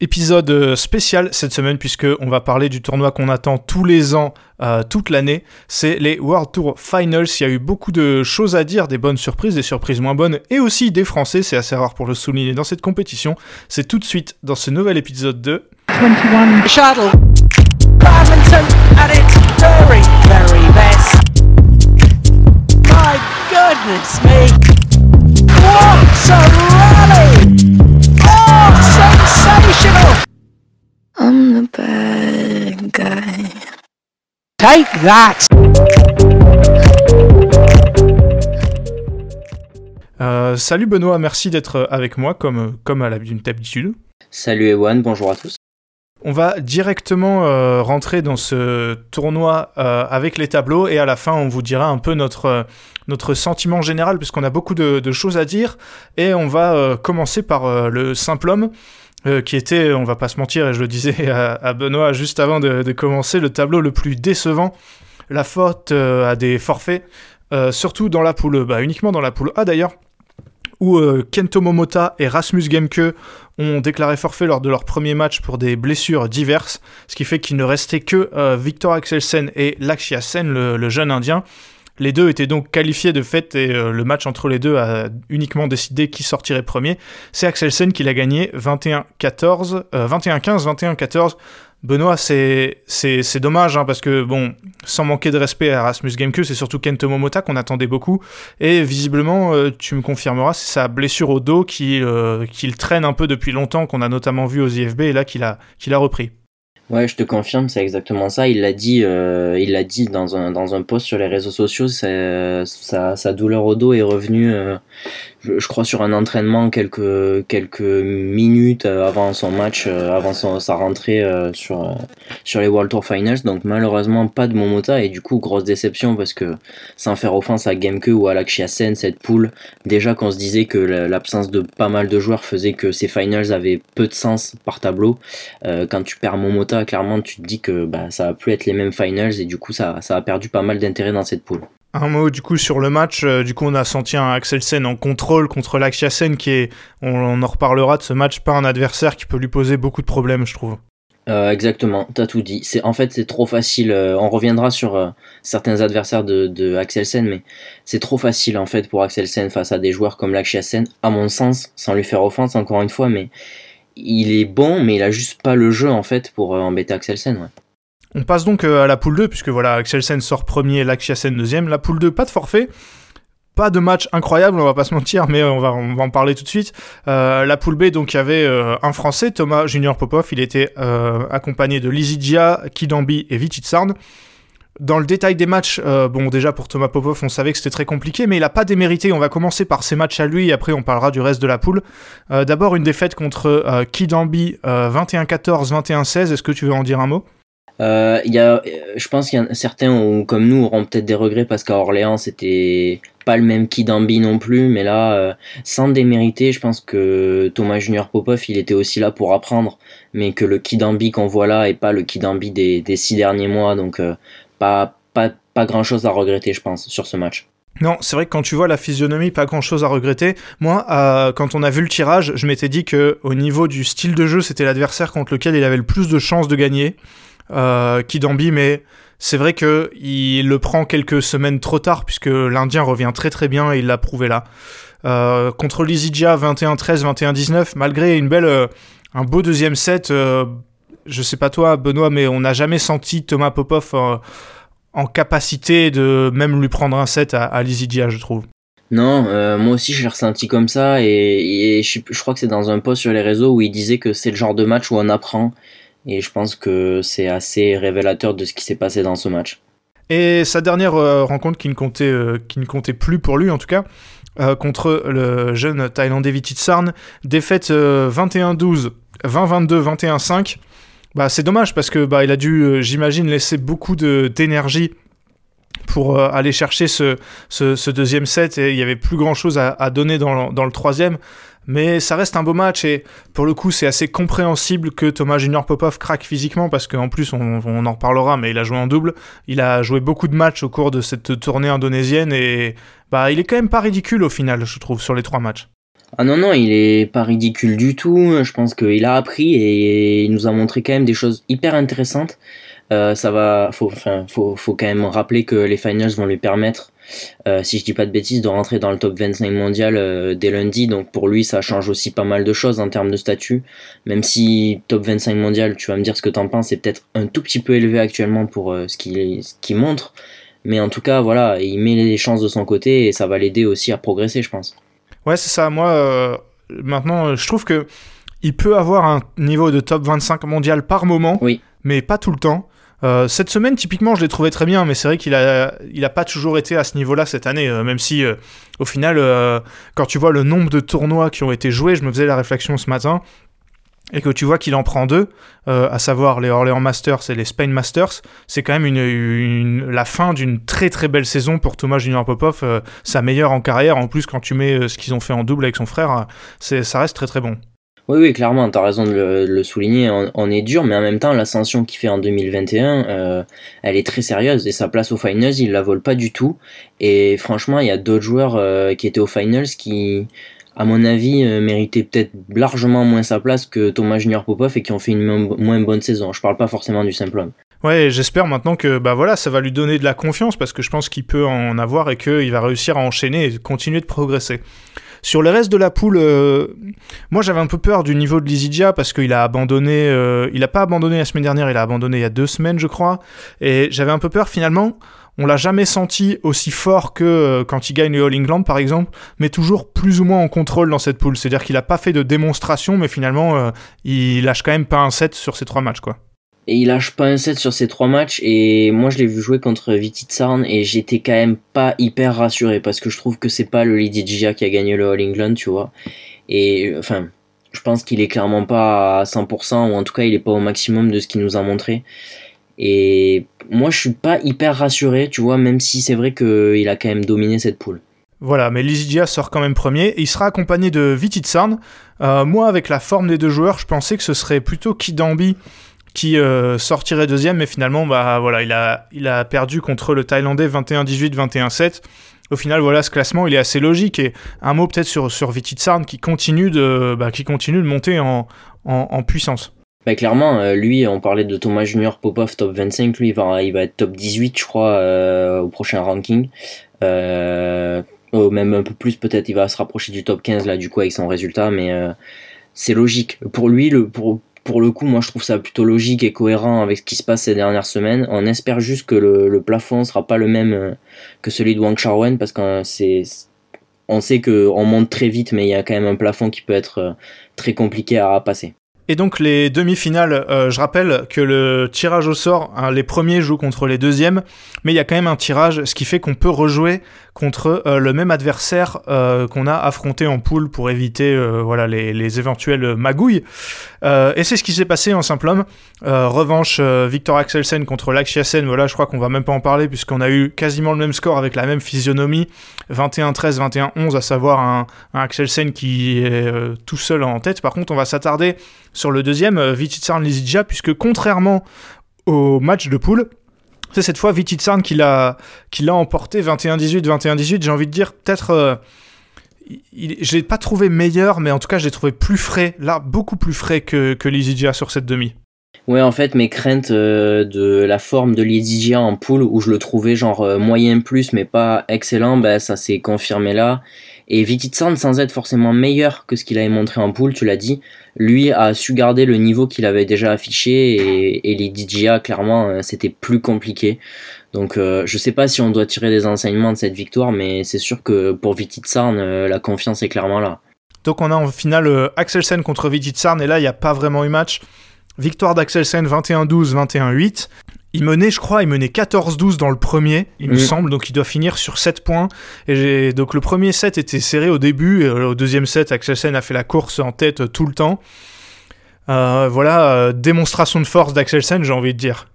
Épisode euh, spécial cette semaine puisque on va parler du tournoi qu'on attend tous les ans, euh, toute l'année. C'est les World Tour Finals. Il y a eu beaucoup de choses à dire, des bonnes surprises, des surprises moins bonnes et aussi des Français. C'est assez rare pour le souligner dans cette compétition. C'est tout de suite dans ce nouvel épisode de 21 shuttle. Badminton at its very, very best. My goodness me. What Take that! Euh, salut Benoît, merci d'être avec moi comme, comme à l'habitude. Salut Ewan, bonjour à tous. On va directement euh, rentrer dans ce tournoi euh, avec les tableaux et à la fin on vous dira un peu notre, notre sentiment général puisqu'on a beaucoup de, de, choses à dire et on va euh, commencer par euh, le simple homme qui était, on va pas se mentir et je le disais à, Benoît juste avant de, de, commencer, le tableau le plus décevant, la faute à des forfaits, surtout dans la poule, bah, uniquement dans la poule A d'ailleurs où euh, Kento Momota et Rasmus Gemke ont déclaré forfait lors de leur premier match pour des blessures diverses, ce qui fait qu'il ne restait que euh, Victor Axelsen et Lakshya Sen, le, le, jeune indien. Les deux étaient donc qualifiés de fait et euh, le match entre les deux a uniquement décidé qui sortirait premier. C'est Axelsen qui l'a gagné 21-14, 21-15, 21-14. Benoît, c'est dommage hein, parce que, bon, sans manquer de respect à Rasmus Gemke, c'est surtout Kento Momota qu'on attendait beaucoup. Et visiblement, euh, tu me confirmeras, c'est sa blessure au dos qui, euh, qui le traîne un peu depuis longtemps, qu'on a notamment vu aux IFB et là qu'il a, qu'il a repris. Ouais, je te confirme, c'est exactement ça. Il l'a dit, euh, il l'a dit dans un dans un post sur les réseaux sociaux. Sa, sa douleur au dos est revenue, euh, je, crois, sur un entraînement quelques quelques minutes avant son match, euh, avant sa rentrée euh, sur sur les World Tour Finals. Donc malheureusement pas de Momota et du coup grosse déception parce que sans faire offense à Gemke ou à Lakshya Sen, cette poule, déjà qu'on se disait que l'absence de pas mal de joueurs faisait que ces finals avaient peu de sens par tableau. Euh, quand tu perds Momota clairement, tu te dis que bah, ça va plus être les mêmes finals et du coup, ça, ça a perdu pas mal d'intérêt dans cette poule. Un mot du coup sur le match, euh, du coup on a senti un Axelsen en contrôle contre Lakshya Sen qui est, on, en reparlera de ce match, pas un adversaire qui peut lui poser beaucoup de problèmes je trouve. Euh, exactement, t'as tout dit. En fait c'est trop facile. Euh, on reviendra sur certains adversaires de, de Axelsen, mais c'est trop facile en fait pour Axelsen face à des joueurs comme Lakshya Sen, à mon sens, sans lui faire offense encore une fois, mais il est bon, mais il a juste pas le jeu en fait pour embêter Axelsen. Ouais. On passe donc euh, à la poule 2, puisque voilà, Axelsen sort premier, Lakshya Sen deuxième. La poule 2, pas de forfait. Pas de match incroyable, on va pas se mentir, mais on va, en parler tout de suite. Euh, la poule B, donc il y avait euh, un Français, Thomas Junior Popov, il était accompagné de Lizidia, Kidambi et Vichitsarn. Dans le détail des matchs, bon déjà pour Thomas Popov, on savait que c'était très compliqué, mais il a pas démérité. On va commencer par ses matchs à lui, et après on parlera du reste de la poule. D'abord une défaite contre Kidambi 21-14, 21-16. Est-ce que tu veux en dire un mot? Euh, y a, je pense qu'il y a certains ont, comme nous auront peut-être des regrets parce qu'à Orléans c'était pas le même Kidambi non plus, mais là euh, sans démériter, je pense que Thomas Junior Popov il était aussi là pour apprendre, mais que le Kidambi qu'on voit là est pas le Kidambi des, des six derniers mois, donc euh, pas, pas, pas grand chose à regretter, je pense, sur ce match. Non, c'est vrai que quand tu vois la physionomie, pas grand chose à regretter. Moi, euh, quand on a vu le tirage, je m'étais dit que au niveau du style de jeu, c'était l'adversaire contre lequel il avait le plus de chances de gagner, euh, Kidambi, mais c'est vrai que il le prend quelques semaines trop tard puisque l'Indien revient très très bien et il l'a prouvé là. Euh, contre l'Izidja 21-13, 21-19, malgré une belle, euh, un beau deuxième set. Euh, je sais pas toi, Benoît, mais on n'a jamais senti Thomas Popov en capacité de même lui prendre un set à, à je trouve. Non, moi aussi je l'ai ressenti comme ça et, et je, je, crois que c'est dans un post sur les réseaux où il disait que c'est le genre de match où on apprend et je pense que c'est assez révélateur de ce qui s'est passé dans ce match. Et sa dernière euh, rencontre qui ne, comptait, euh, qui ne comptait plus pour lui en tout cas, euh, contre le jeune Thaïlandais Vititsarn, défaite 21-12, 20-22, 21-5. Bah, c'est dommage parce que bah, il a dû, j'imagine, laisser beaucoup d'énergie pour aller chercher ce, ce, deuxième set et il y avait plus grand chose à, donner dans dans le, troisième. Mais ça reste un beau match et pour le coup c'est assez compréhensible que Thomas Junior Popov craque physiquement parce qu'en plus on, en reparlera mais il a joué en double. Il a joué beaucoup de matchs au cours de cette tournée indonésienne et bah il est quand même pas ridicule au final je trouve sur les trois matchs. Ah non, non, il est pas ridicule du tout. Je pense qu'il a appris et il nous a montré quand même des choses hyper intéressantes. Euh, ça va, faut, enfin, faut, faut quand même rappeler que les finals vont lui permettre, euh, si je dis pas de bêtises, de rentrer dans le top 25 mondial euh, dès lundi. Donc pour lui, ça change aussi pas mal de choses en termes de statut. Même si top 25 mondial, tu vas me dire ce que t'en penses, c'est peut-être un tout petit peu élevé actuellement pour ce qu'il montre. Mais en tout cas, voilà, il met les chances de son côté et ça va l'aider aussi à progresser, je pense. Ouais, c'est ça. Moi, maintenant, je trouve que il peut avoir un niveau de top 25 mondial par moment, oui. mais pas tout le temps. Euh, cette semaine, typiquement, je l'ai trouvé très bien, mais c'est vrai qu'il a, il a pas toujours été à ce niveau-là cette année, euh, même si, euh, au final, quand tu vois le nombre de tournois qui ont été joués, je me faisais la réflexion ce matin, et que tu vois qu'il en prend deux, à savoir les Orléans Masters et les Spain Masters, c'est quand même une, la fin d'une très très belle saison pour Thomas Junior Popov, sa meilleure en carrière. En plus, quand tu mets ce qu'ils ont fait en double avec son frère, ça reste très très bon. Oui, oui, clairement, tu as raison de le, souligner. On, est dur, mais en même temps, l'ascension qu'il fait en 2021, euh, elle est très sérieuse. Et sa place au finals, il la vole pas du tout. Et franchement, il y a d'autres joueurs euh, qui étaient au finals qui, à mon avis, euh, méritaient peut-être largement moins sa place que Thomas Junior Popov et qui ont fait une moins bonne saison. Je parle pas forcément du simple homme. Ouais, j'espère maintenant que bah voilà, ça va lui donner de la confiance parce que je pense qu'il peut en avoir et qu'il va réussir à enchaîner et continuer de progresser. Sur le reste de la poule, euh, moi j'avais un peu peur du niveau de Lizidia parce qu'il a abandonné, euh, il a pas abandonné la semaine dernière, il a abandonné il y a deux semaines je crois, et j'avais un peu peur finalement. On l'a jamais senti aussi fort que euh, quand il gagne le All England par exemple, mais toujours plus ou moins en contrôle dans cette poule. C'est-à-dire qu'il a pas fait de démonstration, mais finalement il lâche quand même pas un set sur ces trois matchs quoi il lâche pas un set sur ces trois matchs et moi je l'ai vu jouer contre Vititsarn et j'étais quand même pas hyper rassuré parce que je trouve que c'est pas le Lady Gia qui a gagné le All England tu vois et enfin je pense qu'il est clairement pas à 100% ou en tout cas il est pas au maximum de ce qu'il nous a montré et moi je suis pas hyper rassuré tu vois même si c'est vrai qu'il a quand même dominé cette poule voilà, mais Lizidia sort quand même premier. Et il sera accompagné de Vititsarn. Euh, moi, avec la forme des deux joueurs, je pensais que ce serait plutôt Kidambi qui euh, sortirait deuxième, mais finalement, bah voilà, il a, il a perdu contre le Thaïlandais 21-18, 21-7. Au final, voilà, ce classement, il est assez logique. Et un mot peut-être sur, sur Vititsarn qui continue de, bah, qui continue de monter en, en, puissance. Bah clairement, euh, lui, on parlait de Thomas Junior Popov top 25, lui il va, il va être top 18 je crois euh, au prochain ranking. même un peu plus peut-être, il va se rapprocher du top 15 là du coup avec son résultat, mais c'est logique. Pour lui, le, pour, pour le coup, moi je trouve ça plutôt logique et cohérent avec ce qui se passe ces dernières semaines. On espère juste que le, plafond sera pas le même euh, que celui de Wang Charwen parce qu'on c'est on sait qu'on monte très vite, mais il y a quand même un plafond qui peut être euh, très compliqué à passer. Et donc les demi-finales, euh, je rappelle que le tirage au sort, hein, les premiers jouent contre les deuxièmes, mais il y a quand même un tirage, ce qui fait qu'on peut rejouer contre euh, le même adversaire euh, qu'on a affronté en poule pour éviter voilà les, éventuelles magouilles. et c'est ce qui s'est passé en simple homme. revanche, Victor Axelsen contre Lakshiasen, voilà, je crois qu'on va même pas en parler puisqu'on a eu quasiment le même score avec la même physionomie, 21-13, 21-11, à savoir un, un Axelsen qui est tout seul en tête. Par contre, on va s'attarder sur le deuxième, euh, Vititsarn Lizidja, puisque contrairement au match de poule, c'est cette fois Vititsarn qui l'a emporté 21-18, 21-18. J'ai envie de dire, peut-être. Euh, je l'ai pas trouvé meilleur, mais en tout cas, je l'ai trouvé plus frais, là, beaucoup plus frais que, que sur cette demi. Ouais, en fait, mes craintes euh, de la forme de Lizidia en poule, où je le trouvais genre moyen plus, mais pas excellent, ben, ça s'est confirmé là. Et Vititsand, sans être forcément meilleur que ce qu'il avait montré en poule, tu l'as dit, lui a su garder le niveau qu'il avait déjà affiché et, les DJA, clairement, euh, c'était plus compliqué. Donc euh, je sais pas si on doit tirer des enseignements de cette victoire, mais c'est sûr que pour Vititsarn, euh, la confiance est clairement là. Donc on a en finale Axelsen contre Vititsarn, et là il n'y a pas vraiment eu match. Victoire d'Axelsen 21-12, 21-8. Il menait, je crois, il menait 14-12 dans le premier, il me semble, donc il doit finir sur 7 points. Et donc le premier set était serré au début, et euh, au deuxième set, Axelsen a fait la course en tête euh, tout le temps. Euh, voilà, démonstration de force d'Axelsen, j'ai envie de dire.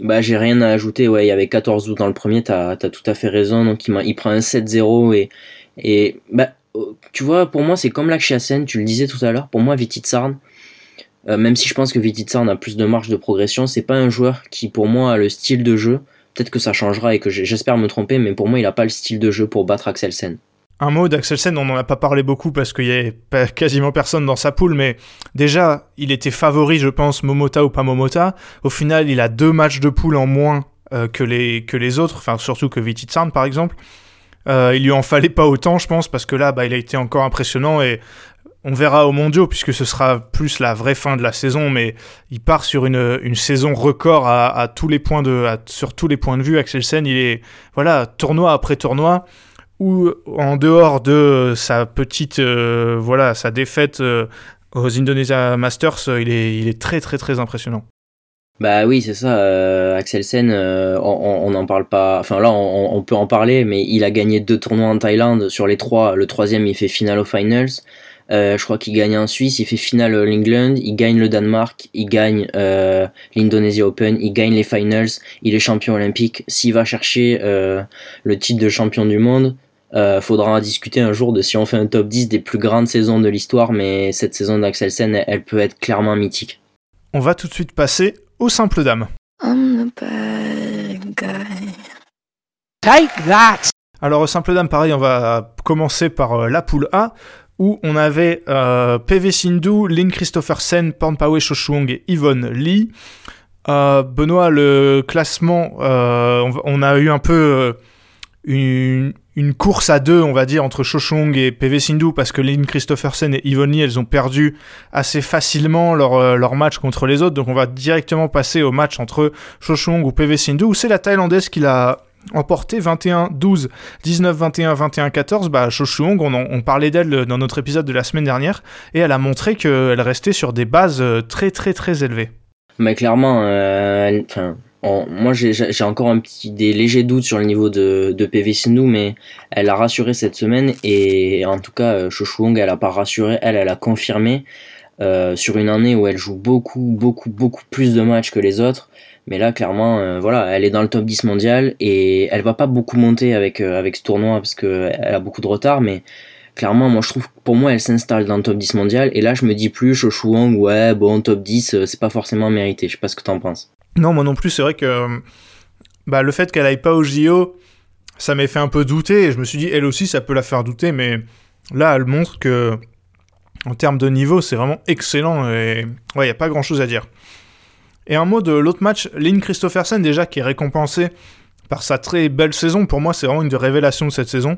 Bah, j'ai rien à ajouter, ouais, il y avait 14-12 dans le premier, t'as as tout à fait raison, donc il, il prend un 7-0 et, et bah, tu vois, pour moi, c'est comme l'Axiasen, tu le disais tout à l'heure, pour moi, Vititsarn, euh, même si je pense que Vititsarn a plus de marge de progression, c'est pas un joueur qui pour moi a le style de jeu. Peut-être que ça changera et que j'espère me tromper, mais pour moi il a pas le style de jeu pour battre Axelsen. Un mot d'Axelsen, on n'en a pas parlé beaucoup parce qu'il y avait quasiment personne dans sa poule, mais déjà, il était favori, je pense, Momota ou pas Momota. Au final, il a deux matchs de poule en moins euh, que, les, que les autres, enfin surtout que Vititsarn par exemple. Euh, il lui en fallait pas autant, je pense, parce que là, bah, il a été encore impressionnant et on verra au mondiaux puisque ce sera plus la vraie fin de la saison, mais il part sur une, une saison record à, tous les points de, sur tous les points de vue. Axelsen, il est voilà tournoi après tournoi ou en dehors de sa petite euh, voilà sa défaite euh, aux Indonesia Masters, il est il est très très très impressionnant. Bah oui, c'est ça. Euh, Axel Sen, euh, on n'en parle pas. Enfin là, on, on, peut en parler, mais il a gagné deux tournois en Thaïlande. Sur les trois, le troisième, il fait final aux finals. Euh, je crois qu'il gagne en Suisse, il fait finale à England, il gagne le Danemark, il gagne euh, l'Indonesia Open, il gagne les finals, il est champion olympique. S'il va chercher euh, le titre de champion du monde, euh, faudra discuter un jour de si on fait un top 10 des plus grandes saisons de l'histoire, mais cette saison d'Axelsen, elle, elle peut être clairement mythique. On va tout de suite passer aux simples dames. I'm the bad guy. Take that! Alors aux simples dames, pareil, on va commencer par euh, la poule A, où on avait euh, PV Sindhu, Lynn Christophersen, Pornpawe Shoshuong et Yvonne Lee. Euh, Benoît, le classement, euh, on, a eu un peu euh, une, une, course à deux, on va dire, entre Shoshong et PV Sindhu, parce que Lynn Christophersen et Yvonne Lee, elles ont perdu assez facilement leur, euh, leur match contre les autres. Donc on va directement passer au match entre Shoshong ou PV Sindhu, où c'est la Thaïlandaise qui l'a emporté 21-12, 19-21, 21-14, bah, Shoshung, on, on parlait d'elle dans notre épisode de la semaine dernière, et elle a montré qu'elle restait sur des bases euh, très très très élevées. Mais clairement, euh, moi j'ai encore un petit des légers doutes sur le niveau de, de PV Sindhu, mais elle a rassuré cette semaine et en tout cas Shoshung, elle a pas rassuré, elle, elle a confirmé euh, sur une année où elle joue beaucoup beaucoup beaucoup plus de matchs que les autres. Mais là, clairement, euh, voilà, elle est dans le top 10 mondial et elle va pas beaucoup monter avec, euh, avec ce tournoi parce qu'elle a beaucoup de retard. Mais clairement, moi, je trouve que pour moi, elle s'installe dans le top 10 mondial. Et là, je me dis plus, Shoshu Wang, ouais, bon, top 10, euh, c'est pas forcément mérité. Je sais pas ce que t'en penses. Non, moi non plus, c'est vrai que bah, le fait qu'elle aille pas au JO, ça m'a fait un peu douter. Et je me suis dit, elle aussi, ça peut la faire douter. Mais là, elle montre que, en termes de niveau, c'est vraiment excellent. Et ouais, il n'y a pas grand chose à dire. Et un mot de l'autre match, Lynn Christophersen déjà qui est récompensé par sa très belle saison. Pour moi, c'est vraiment une des révélations de cette saison.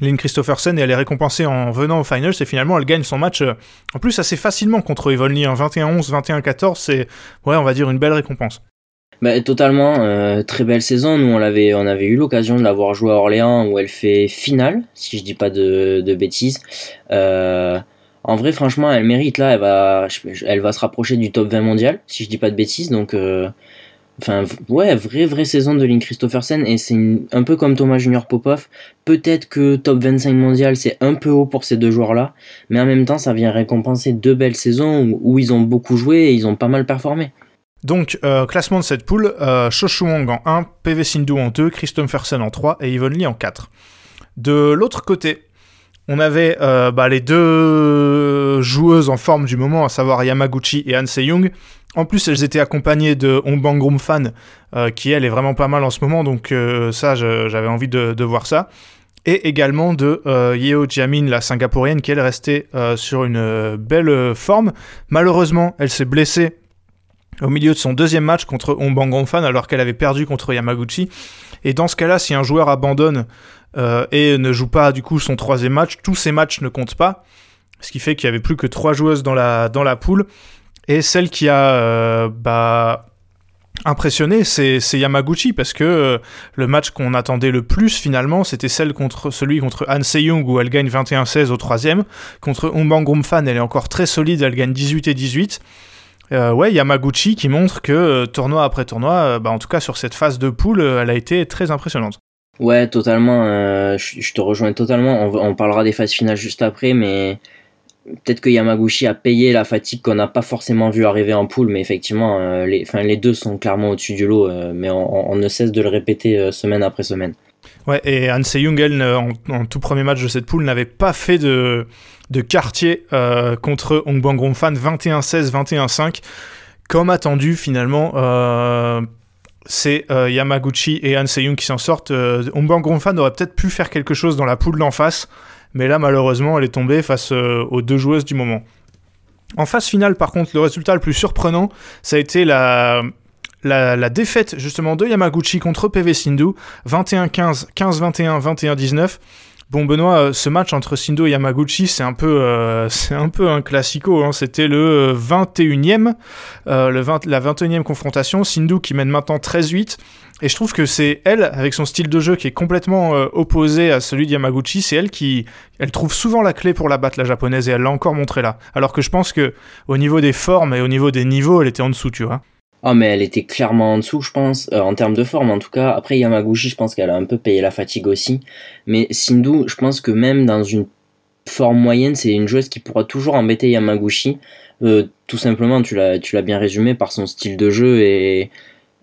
Lynn Christophersen elle est récompensée en venant aux finals et finalement elle gagne son match euh, en plus assez facilement contre Lee en 21-11, 21-14. C'est ouais, on va dire une belle récompense. Bah, totalement, euh, très belle saison. Nous, on, avait, on avait eu l'occasion de la voir jouer à Orléans où elle fait finale, si je dis pas de, de bêtises. Euh, en vrai, franchement, elle mérite là. Elle va, elle va se rapprocher du top 20 mondial, si je dis pas de bêtises. Donc, euh, enfin, ouais, vraie, vraie saison de Lynn Christophersen. Et c'est un peu comme Thomas Junior Popov. Peut-être que top 25 mondial, c'est un peu haut pour ces deux joueurs-là. Mais en même temps, ça vient récompenser deux belles saisons où, ils ont beaucoup joué et ils ont pas mal performé. Donc, euh, classement de cette poule, euh, Shoshuang en 1, PV Sindhu en 2, Christophersen en 3 et Yvonne Lee en 4. De l'autre côté, on avait euh, bah, les deux joueuses en forme du moment, à savoir Yamaguchi et Han Se-young. En plus, elles étaient accompagnées de Hongbang Fan, euh, qui elle est vraiment pas mal en ce moment, donc euh, ça, j'avais envie de, de, voir ça. Et également de euh, Yeo Jiamin, la singapourienne, qui elle restait sur une belle forme. Malheureusement, elle s'est blessée au milieu de son deuxième match contre Hongbang Fan, alors qu'elle avait perdu contre Yamaguchi. Et dans ce cas-là, si un joueur abandonne euh, et ne joue pas du coup son troisième match, tous ces matchs ne comptent pas. Ce qui fait qu'il y avait plus que trois joueuses dans la, dans la poule. Et celle qui a euh, bah, impressionné, c'est Yamaguchi, parce que euh, le match qu'on attendait le plus finalement, c'était contre celui contre Han Se-young où elle gagne 21-16 au troisième. Contre Umbang Fan, elle est encore très solide, elle gagne 18 et 18. Euh, ouais, Yamaguchi qui montre que euh, tournoi après tournoi, euh, bah, en tout cas sur cette phase de poule, elle a été très impressionnante. Ouais, totalement. Je, te rejoins totalement. On, parlera des phases finales juste après, mais peut-être que Yamaguchi a payé la fatigue qu'on n'a pas forcément vu arriver en poule, mais effectivement, les, deux sont clairement au-dessus du lot, mais on, ne cesse de le répéter semaine après semaine. Ouais, et Han Se-young, elle, en, en, tout premier match de cette poule, n'avait pas fait de, de quartier euh, contre Hongbang Fan 21-16, 21-5. Comme attendu, finalement, euh, c'est euh, Yamaguchi et Han Seyung qui s'en sortent. Euh, Omban Gronfan aurait peut-être pu faire quelque chose dans la poule d'en face, mais là malheureusement elle est tombée face aux deux joueuses du moment. En phase finale par contre, le résultat le plus surprenant, ça a été la, la, la défaite justement de Yamaguchi contre PV Sindhu, 21-15, 15-21, 21-19. Bon Benoît, euh, ce match entre Sindo et Yamaguchi, c'est un peu, euh, c'est un peu un classico. Hein. C'était le 21e, euh, le 20, la 21e confrontation. Sindhu qui mène maintenant 13-8. Et je trouve que c'est elle, avec son style de jeu qui est complètement euh, opposé à celui de Yamaguchi, c'est elle qui, elle trouve souvent la clé pour la battre la japonaise et elle l'a encore montré là. Alors que je pense que au niveau des formes et au niveau des niveaux, elle était en dessous, tu vois. Ah mais elle était clairement en dessous, je pense, euh, en termes de forme en tout cas. Après Yamaguchi, je pense qu'elle a un peu payé la fatigue aussi. Mais Sindhu, je pense que même dans une forme moyenne, c'est une joueuse qui pourra toujours embêter Yamaguchi. Euh, tout simplement, tu l'as, bien résumé par son style de jeu et,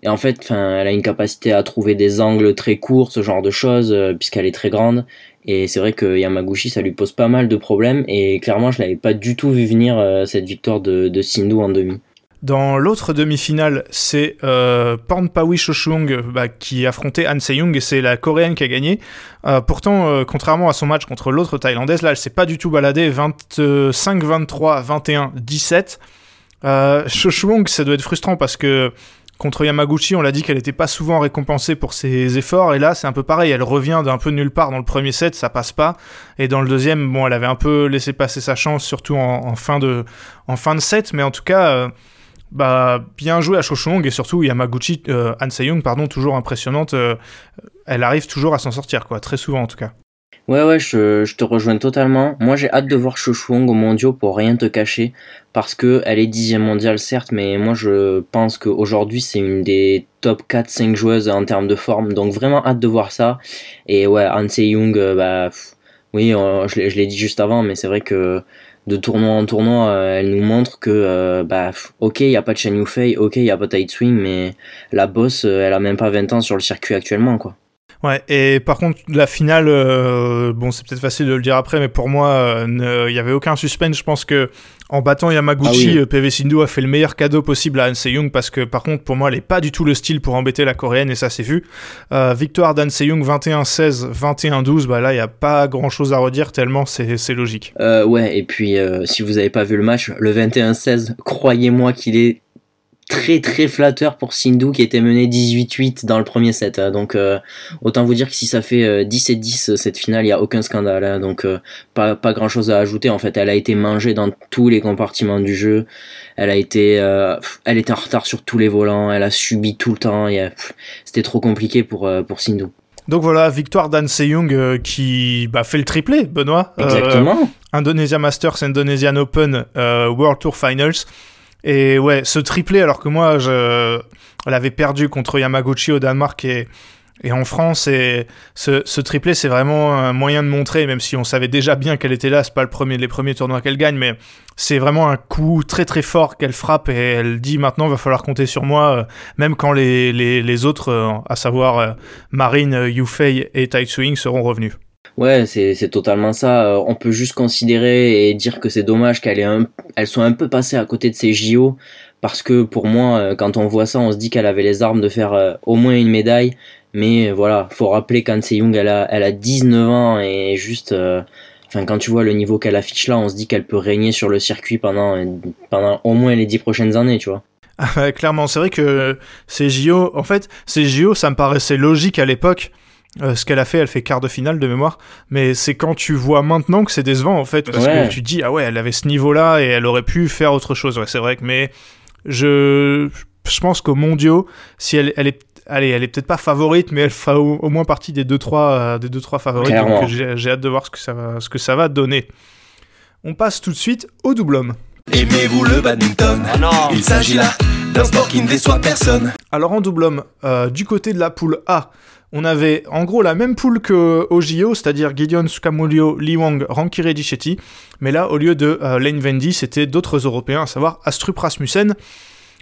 et en fait, elle a une capacité à trouver des angles très courts, ce genre de choses, euh, puisqu'elle est très grande. Et c'est vrai que Yamaguchi, ça lui pose pas mal de problèmes. Et clairement, je l'avais pas du tout vu venir cette victoire de, de Sindhu en demi. Dans l'autre demi-finale, c'est euh, Pornpawi Shoshung bah, qui affrontait Han Se-young et c'est la coréenne qui a gagné. Euh, pourtant, euh, contrairement à son match contre l'autre thaïlandaise, là, elle s'est pas du tout baladée. 25-23, 21-17. Euh, Shoshung, ça doit être frustrant parce que contre Yamaguchi, on l'a dit qu'elle n'était pas souvent récompensée pour ses efforts, et là c'est un peu pareil, elle revient d'un peu nulle part dans le premier set, ça passe pas, et dans le deuxième, bon, elle avait un peu laissé passer sa chance, surtout en, en fin, de, en fin de set, mais en tout cas, euh, bah, bien joué à Shoshong et surtout Yamaguchi, euh, Han Se-young, pardon, toujours impressionnante. euh, elle arrive toujours à s'en sortir, quoi, très souvent en tout cas. Ouais, ouais, je, je te rejoins totalement. Moi, j'ai hâte de voir Chochuang au mondiaux pour rien te cacher. Parce que elle est dixième mondiale, certes, mais moi, je pense qu'aujourd'hui, c'est une des top 4-5 joueuses en termes de forme. Donc, vraiment hâte de voir ça. Et ouais, Han Se-young, euh, bah, oui, euh, je l'ai dit juste avant, mais c'est vrai que de tournoi en tournoi, euh, elle nous montre que, euh, bah, ok, il n'y a pas de Chen Yufei, ok, il n'y a pas Tight Swing, mais la boss, elle a même pas 20 ans sur le circuit actuellement, quoi. Ouais, et par contre, la finale, euh, bon, c'est peut-être facile de le dire après, mais pour moi, euh, il n'y avait aucun suspense. Je pense que en battant Yamaguchi, Ah oui. euh, PV Sindhu a fait le meilleur cadeau possible à Han Se-young parce que, par contre, pour moi, elle n'est pas du tout le style pour embêter la coréenne et ça s'est vu. Euh, victoire d'Han Se-young 21-16, 21-12, bah là, il n'y a pas grand-chose à redire tellement c'est logique. Ouais, et puis si vous avez pas vu le match, le 21-16, croyez-moi qu'il est très très flatteur pour Sindhu qui était mené 18-8 dans le premier set. hein. donc euh, autant vous dire que si ça fait euh, 17-10 euh, cette finale, il y a aucun scandale. hein. donc euh, pas pas grand chose à ajouter. En fait, elle a été mangée dans tous les compartiments du jeu. Elle a été, euh, elle était en retard sur tous les volants. Elle a subi tout le temps. C'était trop compliqué pour euh, pour Sindhu. Donc voilà, victoire d'Han Se-young euh, qui bah, fait le triplé, Benoît. Euh, Exactement. Indonesia Masters, Indonesian Open, euh, World Tour Finals. Et ouais, ce triplé, alors que moi, je l'avais perdu contre Yamaguchi au Danemark et, et en France, et ce, ce triplé, c'est vraiment un moyen de montrer, même si on savait déjà bien qu'elle était là, c'est pas le premier, les premiers tournois qu'elle gagne, mais c'est vraiment un coup très très fort qu'elle frappe et elle dit maintenant, va falloir compter sur moi, euh, même quand les, les, les autres, euh, à savoir euh, Marine, Yufei et Tai Swing seront revenus. Ouais, c'est totalement ça. Euh, On peut juste considérer et dire que c'est dommage qu'elle elles soient un peu passées à côté de ces JO parce que pour moi, euh, quand on voit ça, on se dit qu'elle avait les armes de faire euh, au moins une médaille. Mais voilà, faut rappeler qu'Anne Young, elle a, elle a 19 ans et juste, euh, enfin quand tu vois le niveau qu'elle affiche là, on se dit qu'elle peut régner sur le circuit pendant pendant au moins les 10 prochaines années, tu vois. Ah ouais, clairement, c'est vrai que ces JO, en fait, ces JO, ça me paraissait logique à l'époque. Euh, ce qu'elle a fait, elle fait quart de finale de mémoire, mais c'est quand tu vois maintenant que c'est décevant en fait, parce Ouais. que tu te dis ah ouais, elle avait ce niveau-là et elle aurait pu faire autre chose. Ouais, c'est vrai que mais je je pense qu'au mondiaux, si elle elle est allez, elle est peut-être pas favorite, mais elle fera au, au moins partie des deux trois euh, des deux trois. Clairement. Donc j'ai j'ai hâte de voir ce que ça va ce que ça va donner. On passe tout de suite au double homme. Aimez-vous le badminton? Il s'agit là d'un sport qui ne déçoit personne. Alors en double homme, euh, du côté de la poule A, on avait en gros la même poule JO, c'est-à-dire Gideon Sukamulio, Lee Wang, Ranki Reddichetti, mais là au lieu de euh, Lane Vendy, c'était d'autres Européens, à savoir Astrup Rasmussen.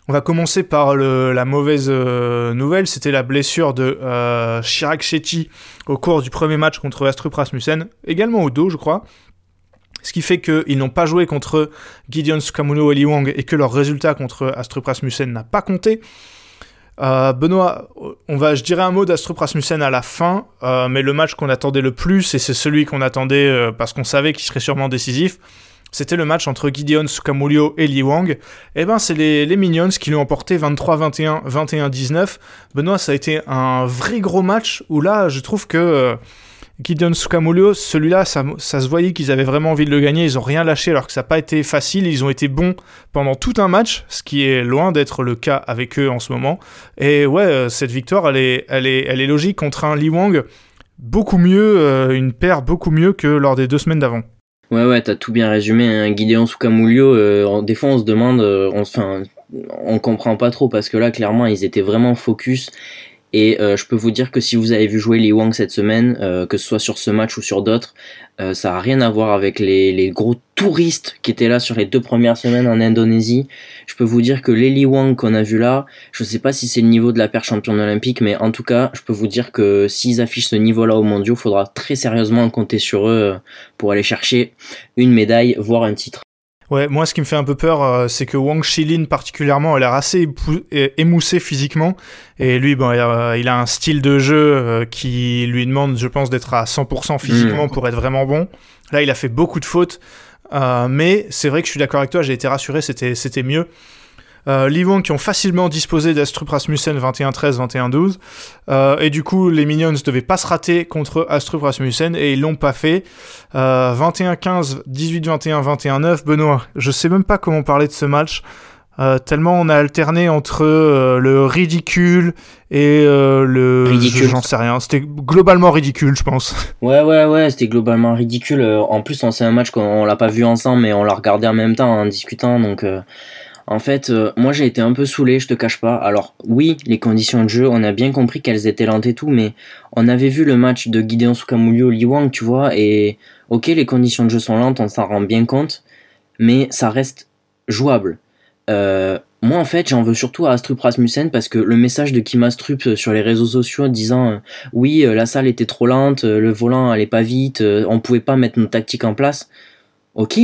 On va commencer par la mauvaise euh, nouvelle, c'était la blessure de euh, Chirac Shetty au cours du premier match contre Astrup Rasmussen, également au dos je crois. Ce qui fait qu'ils n'ont pas joué contre Gideon Sukamulio et Lee Wang et que leur résultat contre Astrup Rasmussen n'a pas compté. Euh, Benoît, on va, je dirais un mot d'Astrup Rasmussen à la fin, euh, mais le match qu'on attendait le plus, et c'est celui qu'on attendait euh, parce qu'on savait qu'il serait sûrement décisif, c'était le match entre Gideon Sukamulio et Li Wang. Eh ben, c'est les, les Minions qui l'ont emporté 23-21, 21-19. Benoît, ça a été un vrai gros match où là, je trouve que Gideon Sukamulio, celui-là, ça, se voyait qu'ils avaient vraiment envie de le gagner. Ils ont rien lâché alors que ça n'a pas été facile. Ils ont été bons pendant tout un match, ce qui est loin d'être le cas avec eux en ce moment. Et ouais, euh, cette victoire, elle est, elle est, elle est logique contre un Li Wang beaucoup mieux, euh, une paire beaucoup mieux que lors des deux semaines d'avant. Ouais, ouais, t'as tout bien résumé. Hein. Gideon Sukamulio, euh, des fois on se demande, euh, on, enfin, on comprend pas trop parce que là, clairement, ils étaient vraiment focus. Et euh, je peux vous dire que si vous avez vu jouer Li Wang cette semaine, euh, que ce soit sur ce match ou sur d'autres, euh, ça a rien à voir avec les, les gros touristes qui étaient là sur les deux premières semaines en Indonésie. Je peux vous dire que les Li Wang qu'on a vu là, je sais pas si c'est le niveau de la paire championne olympique, mais en tout cas, je peux vous dire que s'ils affichent ce niveau-là au mondiaux, faudra très sérieusement compter sur eux euh, pour aller chercher une médaille, voire un titre. Ouais, moi, ce qui me fait un peu peur, euh, c'est que Wang Shilin, particulièrement, a l'air assez émoussé physiquement. Et lui, bon, il a, il a un style de jeu euh, qui lui demande, je pense, d'être à 100% physiquement pour être vraiment bon. Là, il a fait beaucoup de fautes. Euh, mais c'est vrai que je suis d'accord avec toi, j'ai été rassuré, c'était c'était mieux. Euh, Wang qui ont facilement disposé d'Astrup Rasmussen 21-13, 21-12. Euh, et du coup, les Minions ne devaient pas se rater contre Astrup Rasmussen et ils l'ont pas fait. Euh, 21-15, 18-21, 21-9. Benoît, je sais même pas comment parler de ce match. Euh, tellement on a alterné entre euh, le ridicule et euh, le Ridicule. j'en sais rien c'était globalement ridicule je pense Ouais, ouais, ouais, c'était globalement ridicule. Euh, En plus, on c'est un match qu'on on l'a pas vu ensemble, mais on l'a regardé en même temps en discutant. Donc, euh, en fait, euh, moi j'ai été un peu saoulé, je te cache pas. Alors, oui, les conditions de jeu, on a bien compris qu'elles étaient lentes et tout, mais on avait vu le match de Gideon Sukamulio Li Wang, tu vois, et ok, les conditions de jeu sont lentes, on s'en rend bien compte, mais ça reste jouable. Euh, moi, en fait, j'en veux surtout à Astrup Rasmussen parce que le message de Kim Astrup sur les réseaux sociaux disant euh, oui, la salle était trop lente, le volant allait pas vite, on pouvait pas mettre nos tactiques en place. Ok,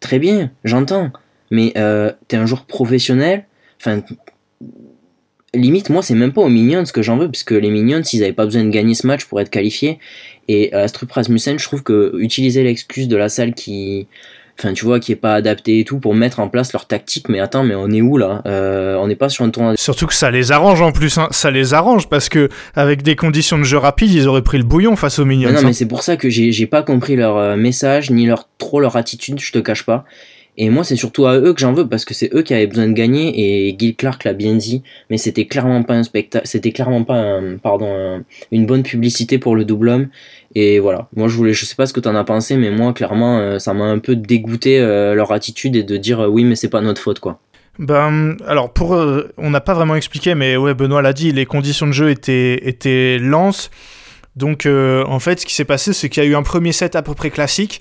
très bien, j'entends. Mais euh, t'es un joueur professionnel. Enfin, limite, moi, c'est même pas aux Minions que j'en veux, parce que les Minions, ils avaient pas besoin de gagner ce match pour être qualifiés. Et euh, Astrup Rasmussen, je trouve que utiliser l'excuse de la salle qui, enfin, tu vois, qui est pas adaptée et tout pour mettre en place leur tactique. Mais attends, mais on est où là? Euh, On n'est pas sur un tournoi. surtout que ça les arrange en plus hein. ça les arrange parce que avec des conditions de jeu rapides ils auraient pris le bouillon face aux Minions Mais non, hein. mais c'est pour ça que j'ai pas compris leur message ni leur trop leur attitude, je te cache pas. Et moi, c'est surtout à eux que j'en veux parce que c'est eux qui avaient besoin de gagner et Gil Clark l'a bien dit. Mais c'était clairement pas un spectacle, c'était clairement pas pardon, un- une bonne publicité pour le double homme. Et voilà. Moi, je voulais, je sais pas ce que t'en as pensé, mais moi, clairement, euh, ça m'a un peu dégoûté euh, leur attitude et de dire euh, oui, mais c'est pas notre faute, quoi. Ben, alors pour, on n'a pas vraiment expliqué, mais ouais, Benoît l'a dit, les conditions de jeu étaient, étaient lentes. Donc en fait, ce qui s'est passé, c'est qu'il y a eu un premier set à peu près classique,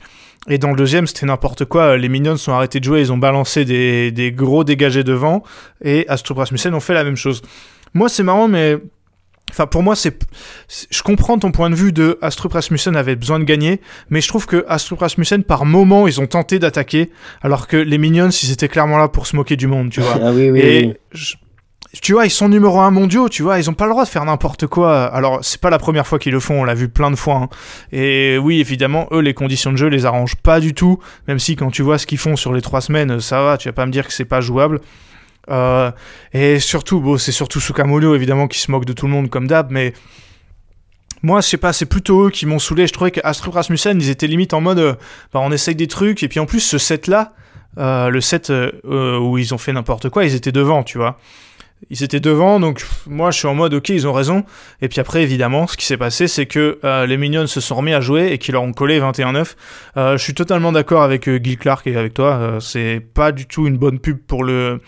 et dans le deuxième, c'était n'importe quoi. Les Minions ont arrêté de jouer, ils ont balancé des, des gros dégagés devant, et Astrup Rasmussen ont fait la même chose. Moi, c'est marrant, mais Enfin, pour moi, c'est, c'est- je comprends ton point de vue de Astrup Rasmussen avait besoin de gagner, mais je trouve que Astrup Rasmussen, par moment, ils ont tenté d'attaquer, alors que les Minions, ils étaient clairement là pour se moquer du monde, tu vois. Ah oui, oui, Et oui. je- tu vois, ils sont numéro un mondiaux, tu vois, ils ont pas le droit de faire n'importe quoi. Alors, c'est pas la première fois qu'ils le font, on l'a vu plein de fois. hein. Et oui, évidemment, eux, les conditions de jeu les arrangent pas du tout, même si quand tu vois ce qu'ils font sur les trois semaines, ça va, tu vas pas me dire que c'est pas jouable. Euh, et surtout, bon, c'est surtout Sukamulio, évidemment, qui se moque de tout le monde comme d'hab, mais moi, je sais pas, c'est plutôt eux qui m'ont saoulé. Je trouvais qu'Astrup Rasmussen, ils étaient limite en mode, euh, bah, on essaye des trucs, et puis en plus, ce set-là, euh, le set euh, euh, où ils ont fait n'importe quoi, ils étaient devant, tu vois. Ils étaient devant, donc moi je suis en mode ok, ils ont raison. Et puis après, évidemment, ce qui s'est passé, c'est que euh, les Minions se sont remis à jouer et qu'ils leur ont collé 21-9. Euh, je suis totalement d'accord avec euh, Guy Clark et avec toi. euh, c'est pas du tout une bonne pub pour le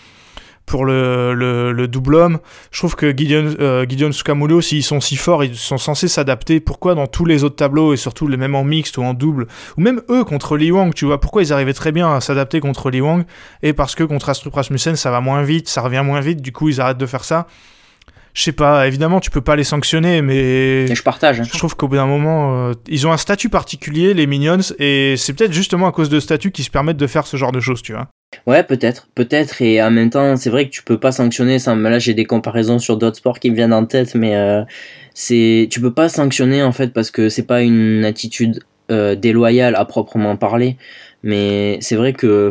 pour le, le, le double homme. Je trouve que Gideon, euh, Gideon Sukamulio, s'ils sont si forts, ils sont censés s'adapter. Pourquoi dans tous les autres tableaux, et surtout les mêmes en mixte ou en double, ou même eux contre Li Wang, tu vois, pourquoi ils arrivaient très bien à s'adapter contre Li Wang, et parce que contre Astrup Rasmussen, ça va moins vite, ça revient moins vite, du coup ils arrêtent de faire ça. Je sais pas, évidemment, tu peux pas les sanctionner, mais. Et je partage. Je trouve qu'au bout d'un moment, euh, ils ont un statut particulier, les Minions, et c'est peut-être justement à cause de ce statut qu'ils se permettent de faire ce genre de choses, tu vois. Ouais, peut-être, peut-être, et en même temps, c'est vrai que tu peux pas sanctionner ça. Mais là, j'ai des comparaisons sur d'autres sports qui me viennent en tête, mais euh, c'est, tu peux pas sanctionner en fait parce que c'est pas une attitude euh, déloyale à proprement parler, mais c'est vrai que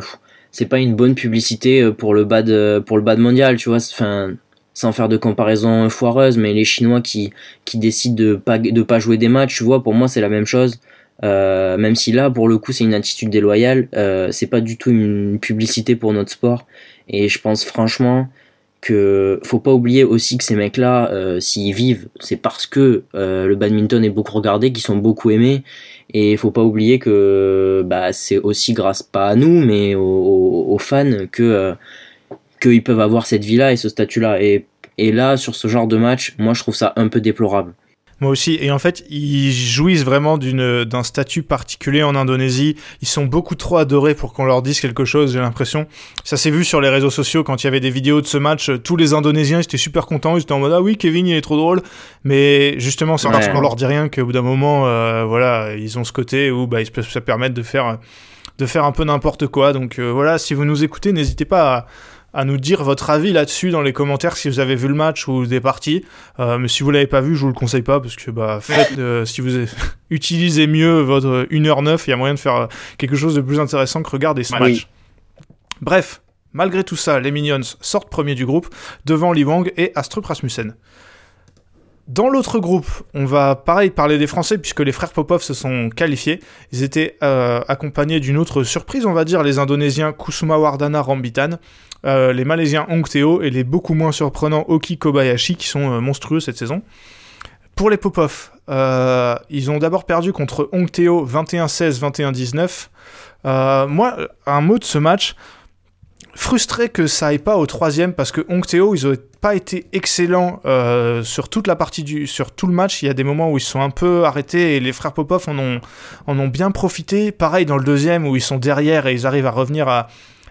c'est pas une bonne publicité pour le bad, pour le bad mondial, tu vois. Enfin, sans faire de comparaison foireuse, mais les Chinois qui qui décident de pas de pas jouer des matchs, tu vois, pour moi c'est la même chose. Euh, même si là, pour le coup, c'est une attitude déloyale, euh, c'est pas du tout une publicité pour notre sport. Et je pense franchement que faut pas oublier aussi que ces mecs-là, euh, s'ils vivent, c'est parce que euh, le badminton est beaucoup regardé, qu'ils sont beaucoup aimés. Et faut pas oublier que bah, c'est aussi grâce pas à nous, mais aux, aux- aux fans que euh, qu'ils peuvent avoir cette vie-là et ce statut-là. Et, et là, sur ce genre de match, moi, je trouve ça un peu déplorable. Moi aussi. Et en fait, ils jouissent vraiment d'une, d'un statut particulier en Indonésie. Ils sont beaucoup trop adorés pour qu'on leur dise quelque chose, j'ai l'impression. Ça s'est vu sur les réseaux sociaux quand il y avait des vidéos de ce match. Tous les Indonésiens étaient super contents. Ils étaient en mode Ah oui, Kevin, il est trop drôle. Mais justement, c'est parce qu'on leur dit rien qu'au bout d'un moment, euh, voilà, ils ont ce côté où bah, ils peuvent se permettre de faire, de faire un peu n'importe quoi. Donc euh, voilà, si vous nous écoutez, n'hésitez pas à à nous dire votre avis là-dessus dans les commentaires si vous avez vu le match ou des parties. Euh, mais si vous l'avez pas vu, je vous le conseille pas parce que bah faites euh, si vous utilisez mieux votre 1h09, il y a moyen de faire euh, quelque chose de plus intéressant que regarder ce Oui. match. Bref, malgré tout ça, les Minions sortent premiers du groupe devant Li Wang et Astrup Rasmussen. Dans l'autre groupe, on va pareil parler des Français puisque les frères Popov se sont qualifiés. Ils étaient euh, accompagnés d'une autre surprise, on va dire, les Indonésiens Kusuma Wardana Rambitan, euh, les Malaisiens Hong Teo et les beaucoup moins surprenants Oki Kobayashi qui sont euh, monstrueux cette saison. Pour les Popov, euh, ils ont d'abord perdu contre Hong Teo 21-16, 21-19. Euh, moi, un mot de ce match, frustré que ça aille pas au troisième parce que Hong Teo, ils ont pas été excellents sur toute la partie du, sur tout le match. Il y a des moments où ils sont un peu arrêtés et les frères Popov en ont, en ont bien profité. Pareil dans le deuxième où ils sont derrière et ils arrivent à revenir à,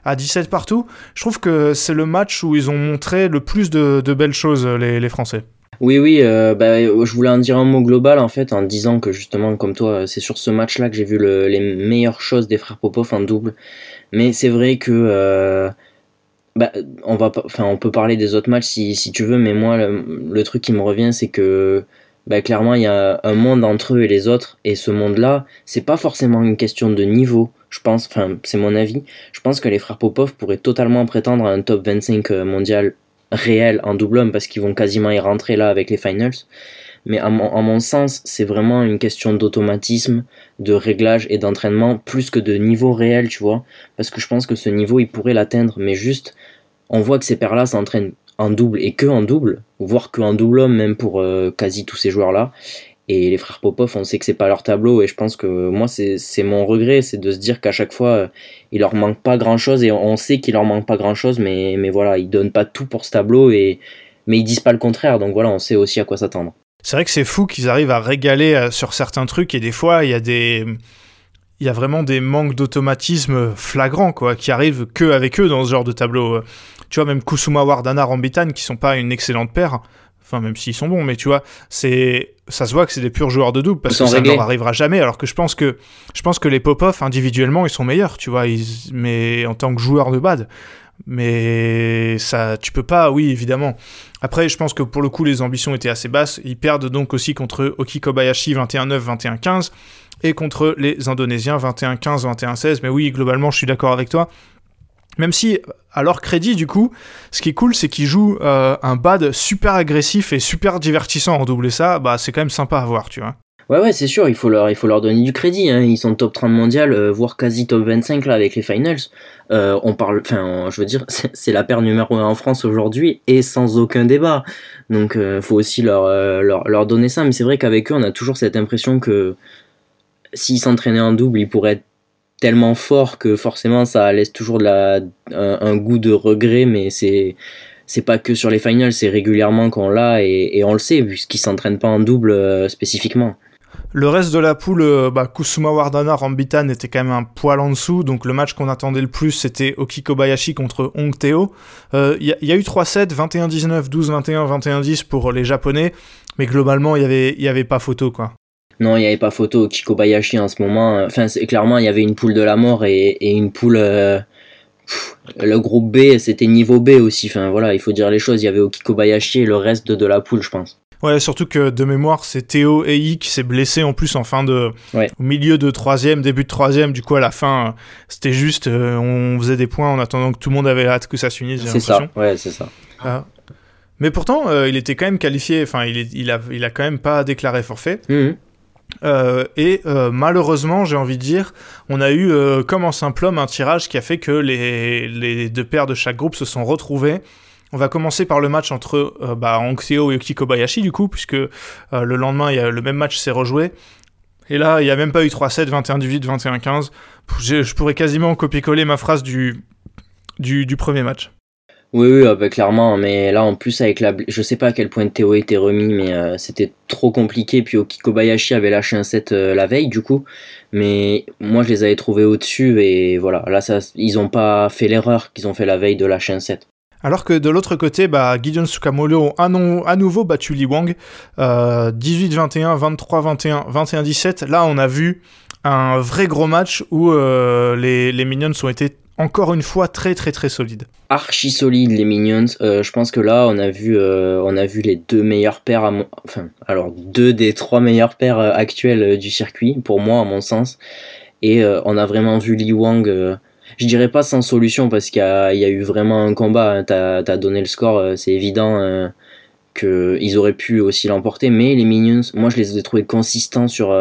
à 17 partout. Je trouve que c'est le match où ils ont montré le plus de, belles choses, les, Français. Oui, oui, euh, bah, je voulais en dire un mot global en fait, en disant que justement, comme toi, c'est sur ce match-là que j'ai vu le- les meilleures choses des frères Popov en double. Mais c'est vrai que, euh, bah, on va, on peut parler des autres matchs si, si tu veux, mais moi, le truc qui me revient, c'est que, bah, clairement, il y a un monde entre eux et les autres, et ce monde-là, c'est pas forcément une question de niveau. Je pense, enfin, c'est mon avis. Je pense que les frères Popov pourraient totalement prétendre à un top 25 mondial réel en double homme parce qu'ils vont quasiment y rentrer là avec les finals. Mais à mon, à mon sens, c'est vraiment une question d'automatisme, de réglage et d'entraînement plus que de niveau réel, tu vois. Parce que je pense que ce niveau, ils pourraient l'atteindre, mais juste, on voit que ces paires-là s'entraînent en double et que en double, voire que en double homme même pour euh, quasi tous ces joueurs-là. Et les frères Popov, on sait que c'est pas leur tableau et je pense que moi, c'est mon regret, c'est de se dire qu'à chaque fois, euh, il leur manque pas grand chose et on sait qu'il leur manque pas grand chose, mais, mais voilà, ils donnent pas tout pour ce tableau et mais ils disent pas le contraire, donc voilà, on sait aussi à quoi s'attendre. C'est vrai que c'est fou qu'ils arrivent à régaler euh, sur certains trucs et des fois il y a des il y a vraiment des manques d'automatisme flagrants quoi qui arrivent que avec eux dans ce genre de tableau. Tu vois même Kusuma Wardana Rambitan qui sont pas une excellente paire. Enfin même s'ils sont bons mais tu vois, c'est ça se voit que c'est des purs joueurs de double parce que ça ne réglés. leur arrivera jamais alors que je pense que je pense que les Popov individuellement ils sont meilleurs, tu vois, ils- mais en tant que joueurs de bad mais ça tu peux pas oui évidemment après, je pense que pour le coup, les ambitions étaient assez basses. Ils perdent donc aussi contre Oki Kobayashi 21-9, 21-15 et contre les Indonésiens 21-15, 21-16. Mais oui, globalement, je suis d'accord avec toi. Même si, à leur crédit, du coup, ce qui est cool, c'est qu'ils jouent euh, un bad super agressif et super divertissant en double. Et ça, bah, c'est quand même sympa à voir, tu vois. Ouais, ouais, c'est sûr, il faut leur, il faut leur donner du crédit. Hein. Ils sont top 30 mondial, euh, voire quasi top 25 là avec les finals. Euh, on parle, enfin, je veux dire, c'est la paire numéro 1 en France aujourd'hui et sans aucun débat. Donc, euh, faut aussi leur, leur, leur donner ça. Mais c'est vrai qu'avec eux, on a toujours cette impression que s'ils s'entraînaient en double, ils pourraient être tellement forts que forcément ça laisse toujours de la, un, goût de regret. Mais c'est c'est pas que sur les finals, c'est régulièrement qu'on l'a et, on le sait puisqu'ils s'entraînent pas en double euh, spécifiquement. Le reste de la poule, euh, bah, Kusuma Wardana, Rambitan était quand même un poil en dessous, donc le match qu'on attendait le plus, c'était Oki Kobayashi contre Hong Teo. Il y, y, a eu 3-7, 21-19, 12-21, 21-10 pour les Japonais, mais globalement, il y avait, y avait pas photo, quoi. Non, il n'y avait pas photo Oki Kobayashi en ce moment. Enfin, clairement, il y avait une poule de la mort et, et une poule... Euh, pff, le groupe B, c'était niveau B aussi. Enfin, voilà, il faut dire les choses. Il y avait Oki Kobayashi et le reste de, de la poule, je pense. Ouais, surtout que de mémoire, c'est Théo Ei qui s'est blessé en plus en fin de. Ouais. Au milieu de troisième, début de troisième. Du coup, à la fin, c'était juste. euh, on faisait des points en attendant que tout le monde avait hâte que ça s'unisse, C'est ça, ouais, c'est ça. Ah. Mais pourtant, euh, il était quand même qualifié. Enfin, il, est- il, a, il a quand même pas déclaré forfait. Mhm. Euh, et euh, malheureusement, j'ai envie de dire, on a eu, euh, comme en simple homme, un tirage qui a fait que les, les deux paires de chaque groupe se sont retrouvés. On va commencer par le match entre euh, bah, et Oki Kobayashi, du coup, puisque euh, le lendemain, y a, le même match s'est rejoué. Et là, il n'y a même pas eu 3-7, 21-18, 21-15. Je, je pourrais quasiment copier-coller ma phrase du, du, du premier match. Oui, oui, ah bah, clairement, mais là en plus avec la, je sais pas à quel point Théo était remis, mais euh, c'était trop compliqué. Puis Oki Kobayashi avait lâché un set euh, la veille du coup, mais moi je les avais trouvés au-dessus et voilà, là ça, ils ont pas fait l'erreur qu'ils ont fait la veille de lâcher un set. Alors que de l'autre côté, bah, Gideon Tsukamolo a, à nouveau battu Li Wang. Euh, 18-21, 23-21, 21-17. Là, on a vu un vrai gros match où euh, les, les Minions ont été encore une fois très très très solides. Archi solide les Minions. Euh, je pense que là on a vu, euh, on a vu les deux meilleures paires, à mon... enfin alors deux des trois meilleures paires euh, actuelles du circuit pour moi à mon sens. Et on a vraiment vu Li Wang. je dirais pas sans solution parce qu'il y a, eu vraiment un combat. hein. T'as as donné le score, c'est évident euh, que ils auraient pu aussi l'emporter. Mais les Minions, moi je les ai trouvés consistants sur,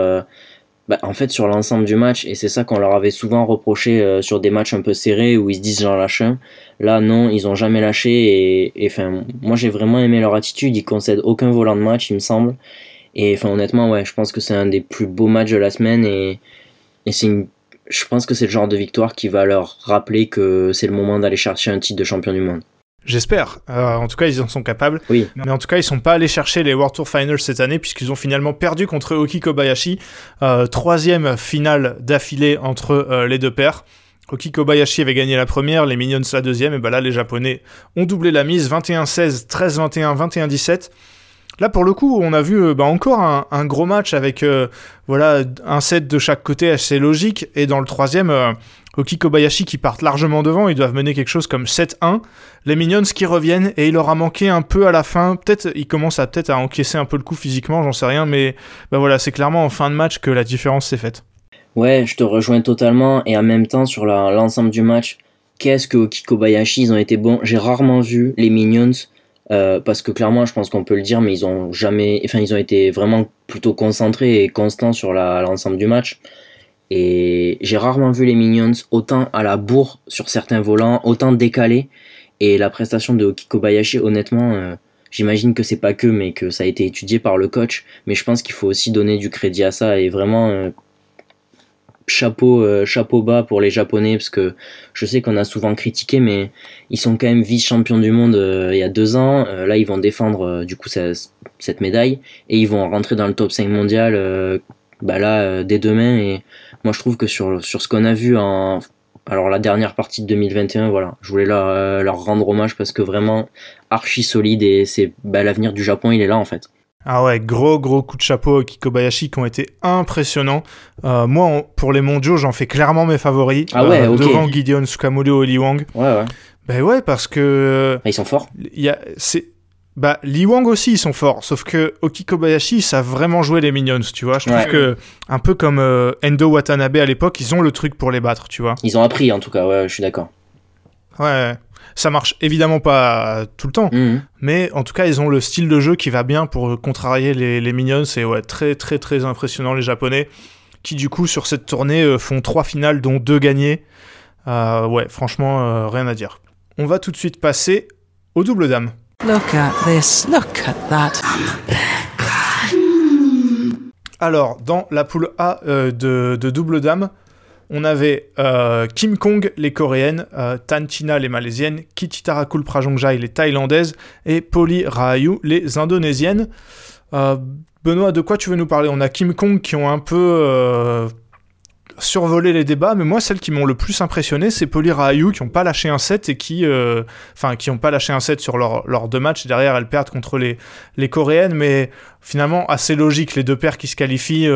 bah, en fait sur l'ensemble du match. Et c'est ça qu'on leur avait souvent reproché euh, sur des matchs un peu serrés où ils se disent j'en lâche un. Là non, ils ont jamais lâché. Moi j'ai vraiment aimé leur attitude. Ils concèdent aucun volant de match, il me semble. Et enfin honnêtement, je pense que c'est un des plus beaux matchs de la semaine et, et c'est une je pense que c'est le genre de victoire qui va leur rappeler que c'est le moment d'aller chercher un titre de champion du monde. J'espère. Euh, en tout cas, ils en sont capables. Oui. Mais en tout cas, ils sont pas allés chercher les World Tour Finals cette année puisqu'ils ont finalement perdu contre Oki Kobayashi. Euh, troisième finale d'affilée entre euh, les deux paires. Oki Kobayashi avait gagné la première, les Minions la deuxième, et ben là les Japonais ont doublé la mise, 21-16, 13-21, 21-17. Là pour le coup, on a vu euh, bah, encore un, gros match avec euh, voilà un set de chaque côté assez logique, et dans le troisième, euh, Oki Kobayashi qui partent largement devant, ils doivent mener quelque chose comme 7-1. Les Minions qui reviennent, et il leur a manqué un peu à la fin, peut-être ils commencent à peut-être à encaisser un peu le coup physiquement, j'en sais rien, mais bah voilà, c'est clairement en fin de match que la différence s'est faite. Ouais, je te rejoins totalement et en même temps sur l'ensemble du match, qu'est-ce que Oki Kobayashi ils ont été bons? J'ai rarement vu les Minions euh, parce que clairement, je pense qu'on peut le dire, mais ils ont jamais, enfin ils ont été vraiment plutôt concentrés et constants sur l'ensemble du match. Et j'ai rarement vu les Minions autant à la bourre sur certains volants, autant décalés. Et la prestation de Oki Kobayashi, honnêtement, euh, j'imagine que c'est pas que, mais que ça a été étudié par le coach. Mais je pense qu'il faut aussi donner du crédit à ça et vraiment euh, chapeau, euh, chapeau bas pour les Japonais parce que je sais qu'on a souvent critiqué, mais ils sont quand même vice-champions du monde euh, il y a deux ans. Euh, là, ils vont défendre du coup cette médaille et ils vont rentrer dans le top 5 mondial bah là dès demain. Et moi, je trouve que sur, ce qu'on a vu en alors la dernière partie de 2021, voilà, je voulais leur, leur rendre hommage parce que vraiment archi solide et c'est bah, l'avenir du Japon, il est là en fait. Ah ouais, gros gros coup de chapeau à Kikobayashi qui ont été impressionnants. Euh, moi, pour les mondiaux, j'en fais clairement mes favoris. Ah ouais, ok. Devant Gideon Tsukamolo et Li Wang. Ouais, ouais. Ben ouais, parce que Ah, Ils sont forts. y a, c'est, bah Li Wang aussi ils sont forts, sauf que Oki Kobayashi ils savent vraiment jouer les minions, tu vois. Je trouve Ouais. que un peu comme euh, Endo Watanabe à l'époque, ils ont le truc pour les battre, tu vois. Ils ont appris en tout cas, ouais, je suis d'accord. Ouais, ça marche évidemment pas tout le temps, Mhm. mais en tout cas ils ont le style de jeu qui va bien pour contrarier les, les minions. C'est ouais très très très impressionnant les Japonais qui du coup sur cette tournée euh, font trois finales dont deux gagnées. Euh, ouais, franchement euh, rien à dire. On va tout de suite passer au double dame. Look at this. Look at that. Alors, dans la poule A euh, de, de double dame, on avait euh, Kim Kong, les coréennes, euh, Tan China, les malaisiennes, Kichitarakul Prajongjai, les thaïlandaises, et Poli Rahayu, les indonésiennes. Euh, Benoît, de quoi tu veux nous parler? On a Kim Kong qui ont un peu euh, survolé les débats, mais moi, celles qui m'ont le plus impressionné, c'est Polly Raayu qui n'ont pas lâché un set et qui, enfin, qui n'ont pas lâché un set sur leurs leur deux matchs. Derrière, elles perdent contre les, les Coréennes, mais finalement, assez logique, les deux paires qui se qualifient.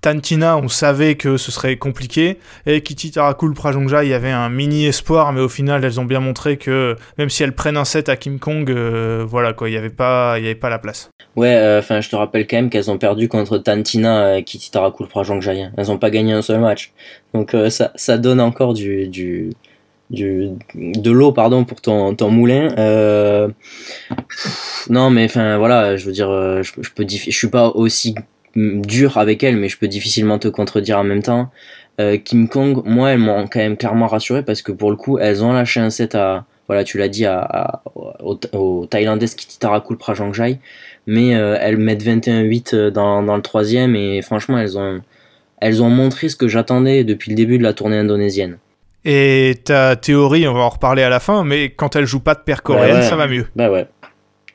Tantina, on savait que ce serait compliqué. Et Kitty Tarakul Prajongjai, il y avait un mini espoir, mais au final, elles ont bien montré que même si elles prennent un set à Kim Kong, euh, voilà quoi, il n'y avait, pas- pas la place. Ouais, euh, enfin, je te rappelle quand même qu'elles ont perdu contre Tantina et Kitty Tarakul Prajangjai. hein. Elles ont pas gagné un seul match. Donc euh, ça, ça donne encore du, de l'eau pardon pour ton, ton moulin. Non, mais enfin voilà, je veux dire, je, je peux, je suis pas aussi dur avec elles, mais je peux difficilement te contredire en même temps. Euh, Kim Kong, moi, elles m'ont quand même clairement rassuré parce que pour le coup, elles ont lâché un set à, voilà, tu l'as dit, à, à- au, au Thaïlandais Kitty Tarakul Prajangjai mais euh, elles mettent 21-8 euh, dans, dans le troisième et franchement elles ont elles ont montré ce que j'attendais depuis le début de la tournée indonésienne. Et ta théorie, on va en reparler à la fin, mais quand elle joue pas de paire coréenne, ouais. ça va mieux. Bah ouais,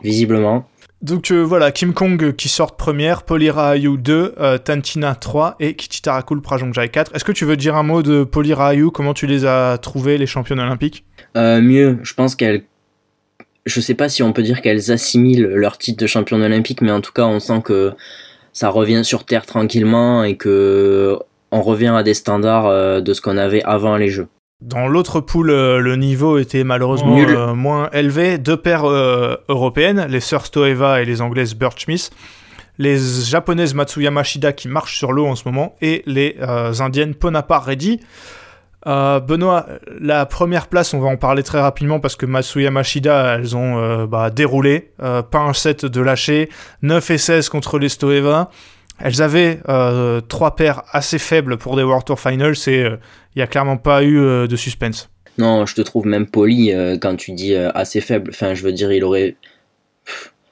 visiblement. Donc euh, voilà, Kim Kong qui sort première, Polira Ayu 2, euh, Tantina 3 et Kichitarakul Prajongjai 4. Est-ce que tu veux dire un mot de Polira Ayu Comment tu les as trouvés, les championnes olympiques? Euh, mieux, je pense qu'elles je sais pas si on peut dire qu'elles assimilent leur titre de championne olympique, mais en tout cas on sent que ça revient sur terre tranquillement et que on revient à des standards euh, de ce qu'on avait avant les jeux. Dans l'autre poule, euh, le niveau était malheureusement euh, moins élevé. Deux paires euh, européennes, les sœurs Stoeva et les anglaises Birch Smith. Les japonaises Matsuyama Shida qui marchent sur l'eau en ce moment. Et les euh, indiennes Ponapa Reddy. Benoît, la première place, on va en parler très rapidement parce que Matsuyama Shida, elles ont bah, déroulé. Pas un set de lâcher. 9 et 16 contre les Stoeva. Elles avaient trois paires assez faibles pour des World Tour Finals et il n'y a clairement pas eu euh, de suspense. Non, je te trouve même poli euh, quand tu dis euh, assez faible. Enfin, je veux dire, il aurait.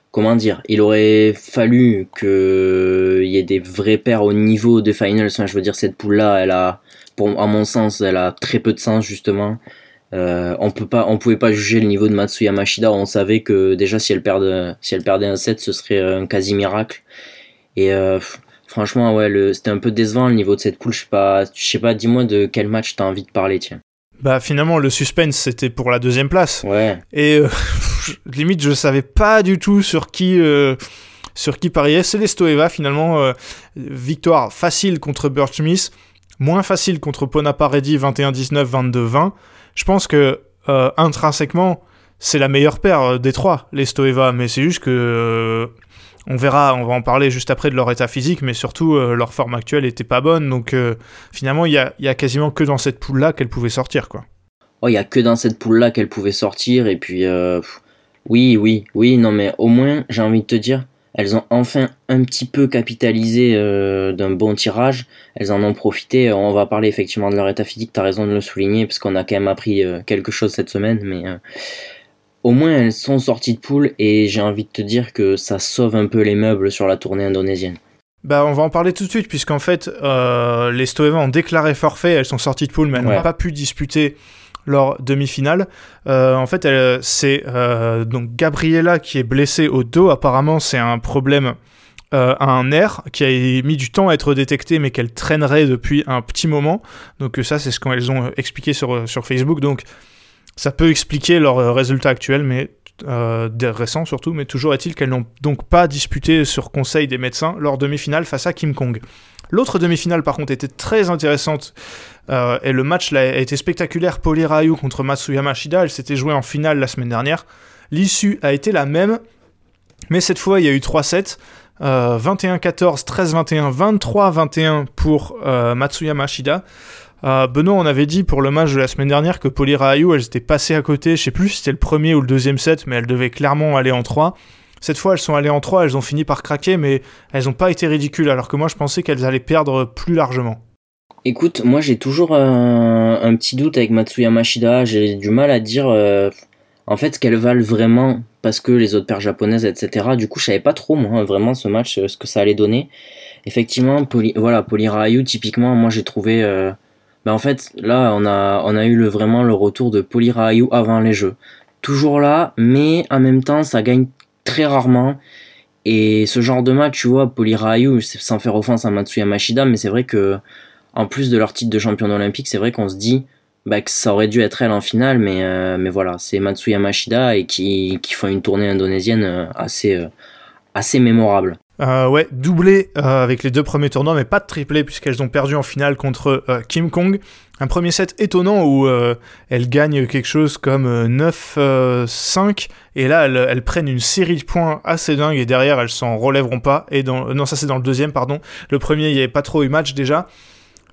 Comment dire Il aurait fallu qu'il y ait des vrais paires au niveau des finals. Enfin, je veux dire, cette poule-là, elle a, à mon sens, elle a très peu de sens, justement. On peut pas, on pouvait pas juger le niveau de Matsuyama Shida. On savait que déjà, si elle perdait, si elle perdait un set, ce serait un quasi miracle. Et franchement, ouais, le- c'était un peu décevant le niveau de cette poule. Je sais pas, je sais pas. Dis-moi de quel match t'as envie de parler, tiens. Bah finalement le suspense c'était pour la deuxième place Ouais. et euh, limite je savais pas du tout sur qui euh, sur qui parier. C'est les Stoeva finalement euh, victoire facile contre Birch Smith, moins facile contre Ponapa Reddy 21-19 22-20. Je pense que euh, intrinsèquement c'est la meilleure paire euh, des trois les Stoeva mais c'est juste que euh, on verra, on va en parler juste après de leur état physique, mais surtout euh, leur forme actuelle était pas bonne, donc finalement il y a, quasiment que dans cette poule là qu'elles pouvaient sortir quoi. Oh, il y a que dans cette poule là qu'elle pouvait sortir. Et puis oui oui oui non mais au moins j'ai envie de te dire elles ont enfin un petit peu capitalisé d'un bon tirage. Elles en ont profité. On va parler effectivement de leur état physique. T'as raison de le souligner parce qu'on a quand même appris quelque chose cette semaine. Mais au moins elles sont sorties de poule et j'ai envie de te dire que ça sauve un peu les meubles sur la tournée indonésienne Bah, on va en parler tout de suite, puisqu'en fait, euh, les Stoeva ont déclaré forfait, elles sont sorties de poule, mais elles Ouais. n'ont pas pu disputer leur demi-finale. Euh, en fait, elle- c'est euh, donc Gabriela qui est blessée au dos. Apparemment, c'est un problème euh, à un nerf qui a mis du temps à être détecté, mais qu'elle traînerait depuis un petit moment. Donc ça, c'est ce qu'elles ont expliqué sur, sur Facebook. Donc ça peut expliquer leur euh, résultat actuel, mais euh, récents surtout, mais toujours est-il qu'elles n'ont donc pas disputé sur conseil des médecins leur demi-finale face à Kim Kong. L'autre demi-finale par contre était très intéressante euh, et le match a été spectaculaire. Poli Ryu contre Matsuyama Shida, elle s'était jouée en finale la semaine dernière. L'issue a été la même, mais cette fois il y a eu 3 sets. Euh, 21-14, 13-21, 23-21 pour euh, Matsuyama Shida. Euh, Benoît, on avait dit pour le match de la semaine dernière que Poli Ryu, elles étaient passées à côté, je sais plus si c'était le premier ou le deuxième set, mais elles devaient clairement aller en 3. Cette fois, elles sont allées en 3, elles ont fini par craquer, mais elles n'ont pas été ridicules, alors que moi je pensais qu'elles allaient perdre plus largement. Écoute, moi j'ai toujours un, petit doute avec Matsuyama Shida. J'ai du mal à dire euh, en fait ce qu'elles valent vraiment parce que les autres paires japonaises, etc. Du coup, je savais pas trop moi vraiment ce match euh, ce que ça allait donner. Effectivement, voilà, typiquement, moi j'ai trouvé. Euh, ben en fait, là on a on a eu le vraiment le retour de Polirayu avant les jeux. Toujours là, mais en même temps ça gagne très rarement. Et ce genre de match, tu vois, Polirayu, sans faire offense à Matsuya Mashida, mais c'est vrai que, en plus de leur titre de champion olympique, c'est vrai qu'on se dit bah, que ça aurait dû être elle en finale, mais, euh, mais voilà, c'est Matsuya Mashida et qui, qui font une tournée indonésienne euh, assez, euh, assez mémorable. Euh, ouais, doublé euh, avec les deux premiers tournois, mais pas de triplé puisqu'elles ont perdu en finale contre euh, Kim Kong. Un premier set étonnant où euh, elles gagnent quelque chose comme euh, 9-5 et là elles, elles prennent une série de points assez dingue et derrière elles s'en relèveront pas. Et dans, non, ça c'est dans le deuxième, pardon. Le premier, il n'y avait pas trop eu match déjà.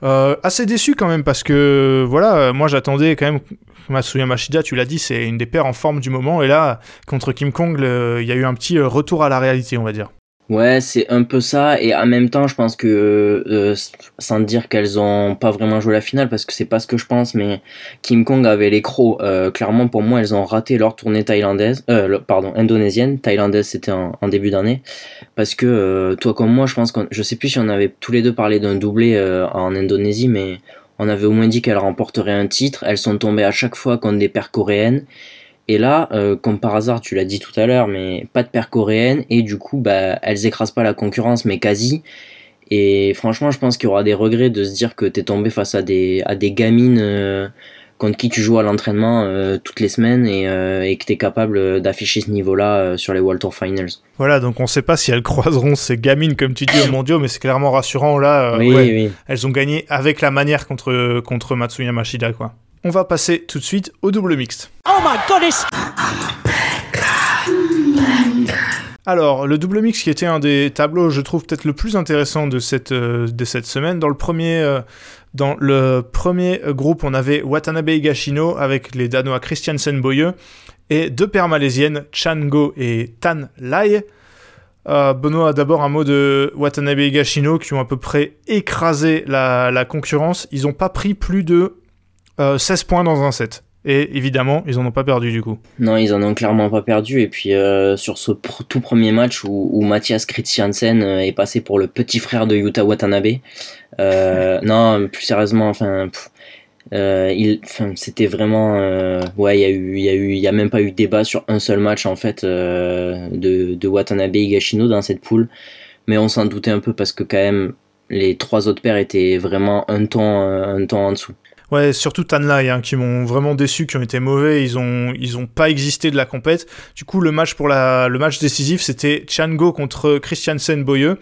Euh, assez déçu quand même parce que voilà, euh, moi j'attendais quand même Matsuya Mashida, tu l'as dit, c'est une des paires en forme du moment et là contre Kim Kong, il y a eu un petit euh, retour à la réalité, on va dire. Ouais, c'est un peu ça, et en même temps, je pense que, euh, sans dire qu'elles ont pas vraiment joué la finale, parce que c'est pas ce que je pense, mais Kim Kong avait les crocs. Euh, clairement, pour moi, elles ont raté leur tournée thaïlandaise, euh, pardon, indonésienne. Thaïlandaise, c'était en, en début d'année. Parce que, euh, toi comme moi, je pense qu'on, je sais plus si on avait tous les deux parlé d'un doublé euh, en Indonésie, mais on avait au moins dit qu'elles remporteraient un titre. Elles sont tombées à chaque fois contre des paires coréennes. Et là, euh, comme par hasard, tu l'as dit tout à l'heure, mais pas de paire coréenne, et du coup, bah, elles écrasent pas la concurrence, mais quasi. Et franchement, je pense qu'il y aura des regrets de se dire que t'es tombé face à des, à des gamines euh, contre qui tu joues à l'entraînement euh, toutes les semaines et, et que t'es capable d'afficher ce niveau-là sur les World Tour Finals. Voilà, donc on sait pas si elles croiseront ces gamines, comme tu dis, au mondiaux, mais c'est clairement rassurant. Là, oui, ouais, oui. elles ont gagné avec la manière contre, contre Matsuya Mashida, quoi. On va passer tout de suite au double mixte. Oh my goodness! Alors, le double mix qui était un des tableaux, je trouve, peut-être le plus intéressant de cette, euh, de cette semaine. Dans le premier, euh, dans le premier groupe, on avait Watanabe Higashino avec les Danois Christiansen Boye et deux paires malaisiennes, Chan Go et Tan Lai. Euh, Benoît, d'abord un mot de Watanabe Higashino qui ont à peu près écrasé la, la concurrence. Ils n'ont pas pris plus de euh, 16 points dans un set. Et évidemment, ils en ont pas perdu du coup. Non, ils en ont clairement pas perdu. Et puis euh, sur ce pr- tout premier match où, où Mathias Christiansen euh, est passé pour le petit frère de Yuta Watanabe, euh, non, plus sérieusement, enfin, pff, euh, il, enfin, c'était vraiment, euh, ouais, il y a eu, il y a eu, il y a même pas eu débat sur un seul match en fait euh, de, de Watanabe Higashino dans cette poule. Mais on s'en doutait un peu parce que quand même les trois autres paires étaient vraiment un euh, un ton en dessous. Ouais, surtout Tanlai, hein, qui m'ont vraiment déçu, qui ont été mauvais, ils ont, ils ont pas existé de la compète. Du coup, le match pour la, le match décisif, c'était Chango contre Christiansen Boye.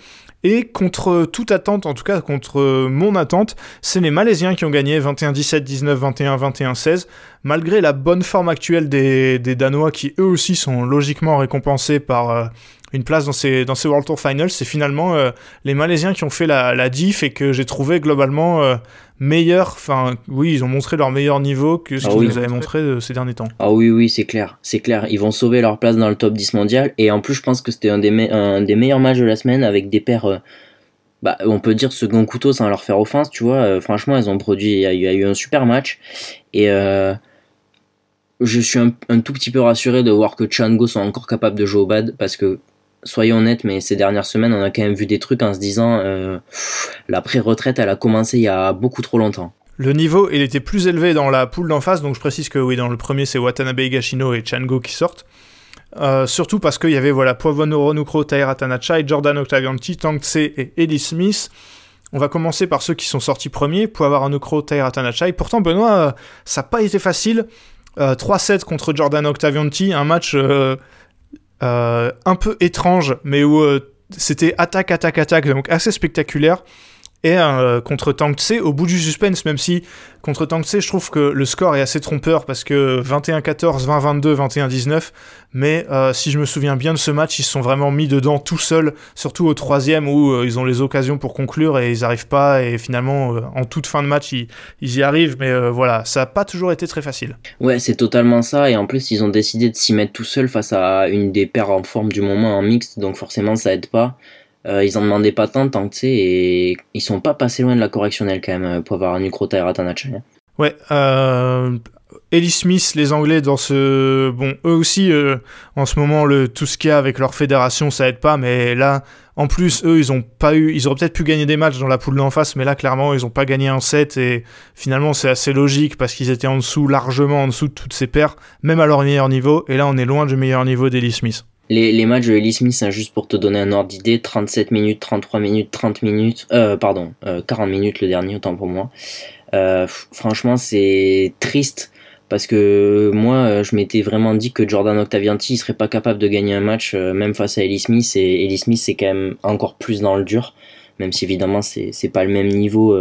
Et contre toute attente, en tout cas contre mon attente, c'est les Malaisiens qui ont gagné 21-17, 19, 21, 21, 16. Malgré la bonne forme actuelle des, des Danois, qui eux aussi sont logiquement récompensés par euh, une place dans ces, dans ces World Tour Finals, c'est finalement euh, les Malaisiens qui ont fait la, la diff et que j'ai trouvé globalement euh, meilleur. Enfin, oui, ils ont montré leur meilleur niveau que ce Ah qu'ils oui. nous avaient montré euh, ces derniers temps. Ah oui, oui, c'est clair, c'est clair. Ils vont sauver leur place dans le top 10 mondial. Et en plus, je pense que c'était un des, me- un des meilleurs matchs de la semaine avec des paires, bah, on peut dire second couteau sans leur faire offense, tu vois. Franchement, elles ont produit, il y, a eu- il y a eu un super match. Et je suis un, un tout petit peu rassuré de voir que Chango sont encore capables de jouer au bad parce que, soyons honnêtes, mais ces dernières semaines, on a quand même vu des trucs en se disant, euh, la pré-retraite, elle a commencé il y a beaucoup trop longtemps. Le niveau, il était plus élevé dans la poule d'en face, donc je précise que oui, dans le premier, c'est Watanabe Higashino et Chango qui sortent. Euh, surtout parce qu'il y avait voilà, Poivon Nukro, Taira Tanachai, Jordan Octavianti, Tang Tse et Eddie Smith. On va commencer par ceux qui sont sortis premiers, Poivon Nukro, Taira Tanachai. Pourtant, Benoît, euh, ça n'a pas été facile. Euh, 3-7 contre Jordan Octavianti, un match un peu étrange, mais où euh, c'était attaque, attaque, attaque, donc assez spectaculaire. Et euh, contre Tang Tse, au bout du suspense, même si contre Tang Tse, je trouve que le score est assez trompeur parce que 21-14, 20-22, 21-19. Mais euh, si je me souviens bien de ce match, ils se sont vraiment mis dedans tout seuls, surtout au troisième où euh, ils ont les occasions pour conclure et ils n'arrivent pas. Et finalement, en toute fin de match, ils, y arrivent. Mais voilà, ça n'a pas toujours été très facile. Ouais, c'est totalement ça. Et en plus, ils ont décidé de s'y mettre tout seuls face à une des paires en forme du moment en mixte. Donc forcément, ça aide pas. Euh, ils en demandaient pas tant, tant que tu sais, et ils sont pas passés loin de la correctionnelle quand même euh, pour avoir un Nukrota et Ratanacha. hein. Ouais, euh, Ellie Smith, les Anglais, dans ce. Bon, eux aussi, euh, en ce moment, le, tout ce qu'il y a avec leur fédération, ça aide pas, mais là, en plus, eux, ils ont pas eu. Ils auraient peut-être pu gagner des matchs dans la poule d'en face, mais là, clairement, ils ont pas gagné un set, et finalement, c'est assez logique parce qu'ils étaient en dessous, largement en dessous de toutes ces paires, même à leur meilleur niveau, et là, on est loin du meilleur niveau d'Ellie Smith. Les, matchs de Ellie Smith, hein, juste pour te donner un ordre d'idée, 37 minutes, 33 minutes, 30 minutes, euh, pardon, euh, 40 minutes le dernier, autant pour moi. Euh, franchement, c'est triste parce que moi, euh, je m'étais vraiment dit que Jordan Octavianti il serait pas capable de gagner un match, même face à Ellie Smith. Et Ellie Smith, c'est quand même encore plus dans le dur, même si évidemment, c'est pas le même niveau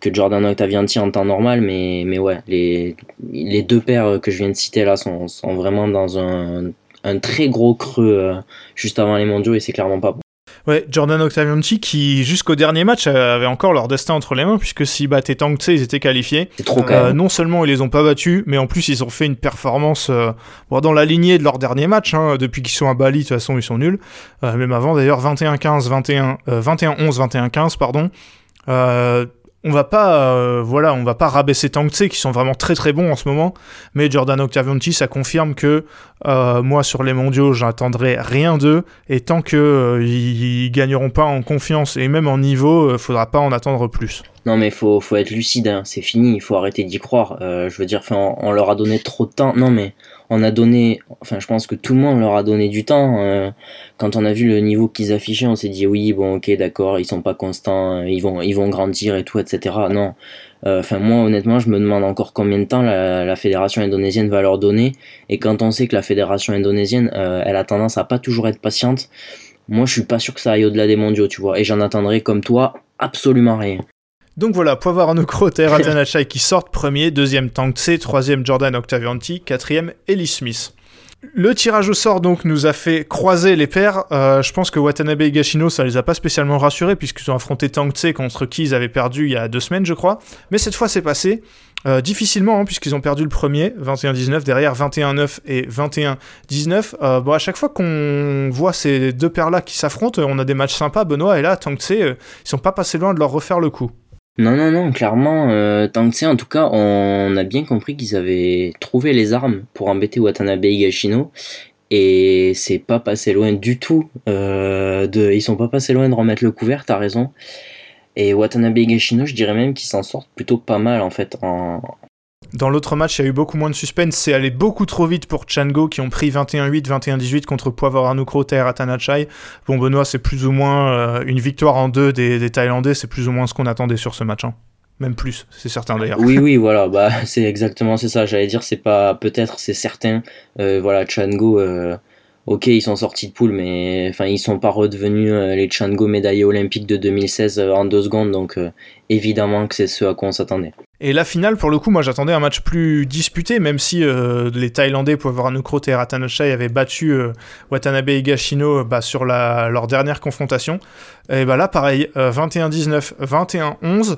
que Jordan Octavianti en temps normal. Mais, mais ouais, les, les deux paires que je viens de citer là sont, sont vraiment dans un, un très gros creux euh, juste avant les mondiaux et c'est clairement pas bon. Ouais, Jordan Octavianti qui jusqu'au dernier match avait encore leur destin entre les mains puisque s'ils battaient Tang Tse, ils étaient qualifiés. C'est trop Euh, non seulement ils les ont pas battus, mais en plus ils ont fait une performance euh, dans la lignée de leur dernier match. hein, depuis qu'ils sont à Bali, de toute façon ils sont nuls. Euh, même avant d'ailleurs 21-15, 21, euh, 21-11, 21-15 pardon. On va pas, euh, voilà, on va pas rabaisser qui sont vraiment très très bons en ce moment. Mais Jordan Octavianti, ça confirme que euh, moi sur les mondiaux, j'attendrai rien d'eux. Et tant que euh, gagneront pas en confiance et même en niveau, euh, faudra pas en attendre plus. Non mais faut faut être lucide, hein. c'est fini, il faut arrêter d'y croire. Je veux dire, on leur a donné trop de temps. Non mais on a donné, enfin je pense que tout le monde leur a donné du temps. Euh, quand on a vu le niveau qu'ils affichaient, on s'est dit oui bon ok d'accord, ils sont pas constants, euh, ils vont ils vont grandir et tout etc. Non, Euh, enfin moi honnêtement je me demande encore combien de temps la, la fédération indonésienne va leur donner. Et quand on sait que la fédération indonésienne, euh, elle a tendance à pas toujours être patiente. Moi, je suis pas sûr que ça aille au-delà des mondiaux, tu vois. Et j'en attendrai, comme toi, absolument rien. Donc voilà, Poivre Anokro, Taira Tanachai qui sortent premier, deuxième Tang Tse, troisième Jordan Octavianti, quatrième Ellie Smith. Le tirage au sort donc nous a fait croiser les paires. Euh, je pense que Watanabe et Gashino ça les a pas spécialement rassurés puisqu'ils ont affronté Tang Tse contre qui ils avaient perdu il y a deux semaines je crois. Mais cette fois c'est passé. Euh, difficilement hein, puisqu'ils ont perdu le premier 21-19 derrière 21-9 et 21-19 Euh, bon à chaque fois qu'on voit ces deux paires là qui s'affrontent on a des matchs sympas Benoît et là Tang Tse euh, ils sont pas passés loin de leur refaire le coup Non, non, non, clairement, euh, tant que c'est, en tout cas, on a bien compris qu'ils avaient trouvé les armes pour embêter Watanabe Higashino. Et c'est pas passé loin du tout. Euh, de, ils sont pas passés loin de remettre le couvert, t'as raison. Et Watanabe Higashino, je dirais même qu'ils s'en sortent plutôt pas mal, en fait, en, Dans l'autre match, il y a eu beaucoup moins de suspense. C'est allé beaucoup trop vite pour Chango qui ont pris 21-8, 21-18 contre Poivre Anukro, Taira Tanachai. Bon, Benoît, c'est plus ou moins euh, une victoire en deux des, des Thaïlandais. C'est plus ou moins ce qu'on attendait sur ce match. hein. Même plus, c'est certain d'ailleurs. Oui, oui, voilà, bah, c'est exactement c'est ça. J'allais dire, c'est pas peut-être, c'est certain. Euh, voilà, Chango, euh, ok, ils sont sortis de poule, mais enfin, ils sont pas redevenus euh, les Chango médaillés olympiques de 2016 euh, en deux secondes, donc euh, évidemment que c'est ce à quoi on s'attendait. Et la finale, pour le coup, moi j'attendais un match plus disputé, même si les Thaïlandais, Poivre Anukro, Taira Tanachai, avaient battu Watanabe et Higashino euh, bah, sur leur dernière confrontation. Et bah là, pareil, euh, 21-19, 21-11.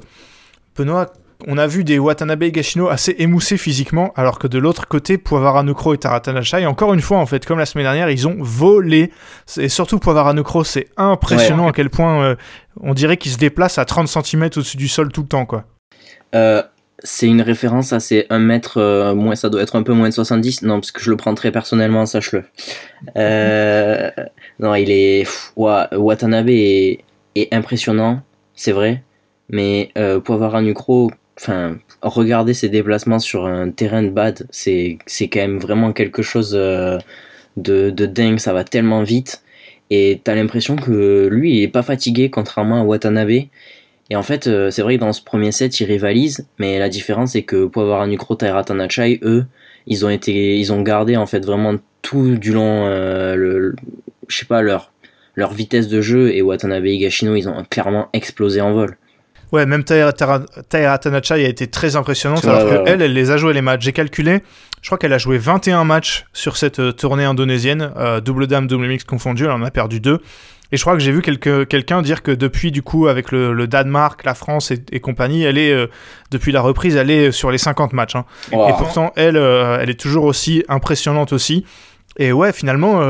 Benoît, on a vu des Watanabe et Gashino assez émoussés physiquement, alors que de l'autre côté, Poivara Nukro et Taratanachai, encore une fois, en fait, comme la semaine dernière, ils ont volé. Et surtout, Poivara Nukro, c'est impressionnant à quel point euh, on dirait qu'il se déplace à 30 cm au-dessus du sol tout le temps, quoi. Euh, c'est une référence à ces 1 mètre, euh, moins, ça doit être un peu moins de 70. Non, parce que je le prends très personnellement, sache-le. Euh, non, il est. pff, Watanabe est, est impressionnant, c'est vrai. Mais euh, Poivara Nukro, enfin, regarder ses déplacements sur un terrain de bad, c'est quand même vraiment quelque chose euh, de, de dingue. Ça va tellement vite. Et t'as l'impression que lui, il est pas fatigué, contrairement à Watanabe. Et en fait, euh, c'est vrai que dans ce premier set, ils rivalisent, mais la différence c'est que Poivara Nukro, Taira Tanachai, eux, ils ont été, ils ont gardé en fait vraiment tout du long, euh, le, je sais pas leur leur vitesse de jeu et Watanabe et Higashino, ils ont clairement explosé en vol. Ouais, même Taira, Taira- Tanachai a été très impressionnante, alors qu'elle, ouais. elle les a joués les matchs. J'ai calculé, je crois qu'elle a joué 21 matchs sur cette euh, tournée indonésienne, euh, double dame, double mix confondu, elle en a perdu deux. Et je crois que j'ai vu quelqu'un dire que depuis, du coup, avec le, le Danemark, la France et, et compagnie, elle est, euh, depuis la reprise, elle est sur les 50 matchs. hein. Et pourtant, elle, euh, elle est toujours aussi impressionnante aussi. Et ouais, finalement,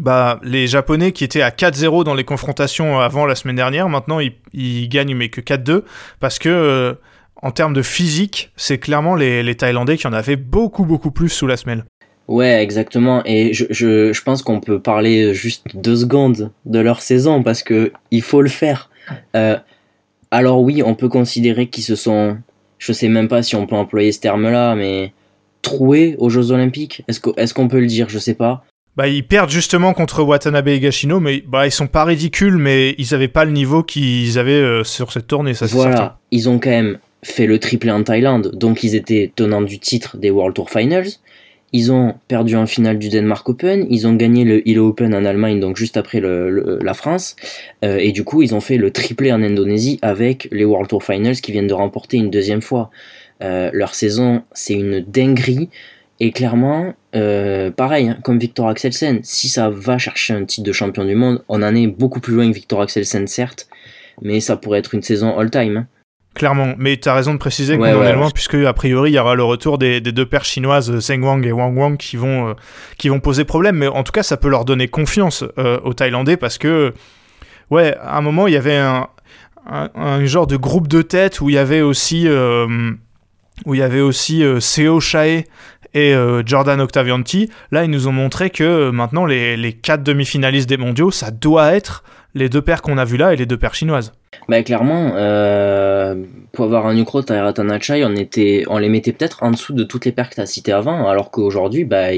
bah, les Japonais qui étaient à 4-0 dans les confrontations avant la semaine dernière, maintenant ils, gagnent mais que 4-2 parce que euh, en termes de physique, c'est clairement les, les Thaïlandais qui en avaient beaucoup beaucoup plus sous la semelle. Ouais, exactement. Et je, je, je pense qu'on peut parler juste deux secondes de leur saison parce que il faut le faire. Euh, alors oui, on peut considérer qu'ils se sont, je sais même pas si on peut employer ce terme-là, mais troués aux Jeux Olympiques. Est-ce qu'on est qu'on peut le dire? Je sais pas. Bah, ils perdent justement contre Watanabe et Gashino, mais bah, ils sont pas ridicules, mais ils avaient pas le niveau qu'ils avaient euh, sur cette tournée, ça voilà, certain. ils ont quand même fait le triplé en Thaïlande, donc ils étaient tenants du titre des World Tour Finals. Ils ont perdu en finale du Denmark Open, ils ont gagné le Hilo Open en Allemagne, donc juste après le, le- la France, Euh, et du coup ils ont fait le triplé en Indonésie avec les World Tour Finals qui viennent de remporter une deuxième fois. Euh, leur saison, c'est une dinguerie, et clairement, euh, pareil, hein, comme Victor Axelsen, si ça va chercher un titre de champion du monde, on en est beaucoup plus loin que Victor Axelsen, certes, mais ça pourrait être une saison all-time. hein. Clairement, mais tu as raison de préciser qu'on Ouais, en ouais, est loin, ouais. puisque a priori il y aura le retour des, des deux paires chinoises, euh, Zheng Wang et Wang Wang, qui vont, euh, qui vont poser problème. Mais en tout cas, ça peut leur donner confiance euh, aux Thaïlandais, parce que, ouais, à un moment, il y avait un, un, un genre de groupe de tête où il y avait aussi, euh, où il y avait aussi euh, Seo Chae et euh, Jordan Octavianti. Là, ils nous ont montré que euh, maintenant, les, les quatre demi-finalistes des mondiaux, ça doit être les deux paires qu'on a vues là et les deux paires chinoises. Bah clairement, euh, pour avoir un Ukro et Ratanachai, on, était, on les mettait peut-être en dessous de toutes les paires que tu as citées avant, alors qu'aujourd'hui, bah,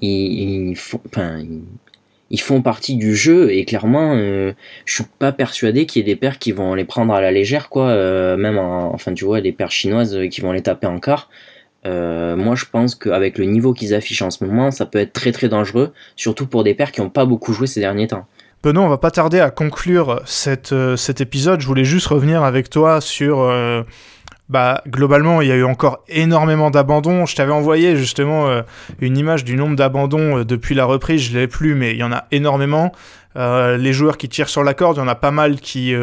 ils, font, partie du jeu, et clairement, je suis pas persuadé qu'il y ait des paires qui vont les prendre à la légère, quoi, même en, enfin tu vois, des paires chinoises qui vont les taper en quart. Euh, moi, je pense qu'avec le niveau qu'ils affichent en ce moment, ça peut être très très dangereux, surtout pour des paires qui n'ont pas beaucoup joué ces derniers temps. Benoît, on va pas tarder à conclure euh, cet épisode. Je voulais juste revenir avec toi sur. euh, bah, globalement, il y a eu encore énormément d'abandons. Je t'avais envoyé justement une image du nombre d'abandons depuis la reprise. Je l'ai plus, mais il y en a énormément. Les joueurs qui tirent sur la corde, il y en a pas mal qui,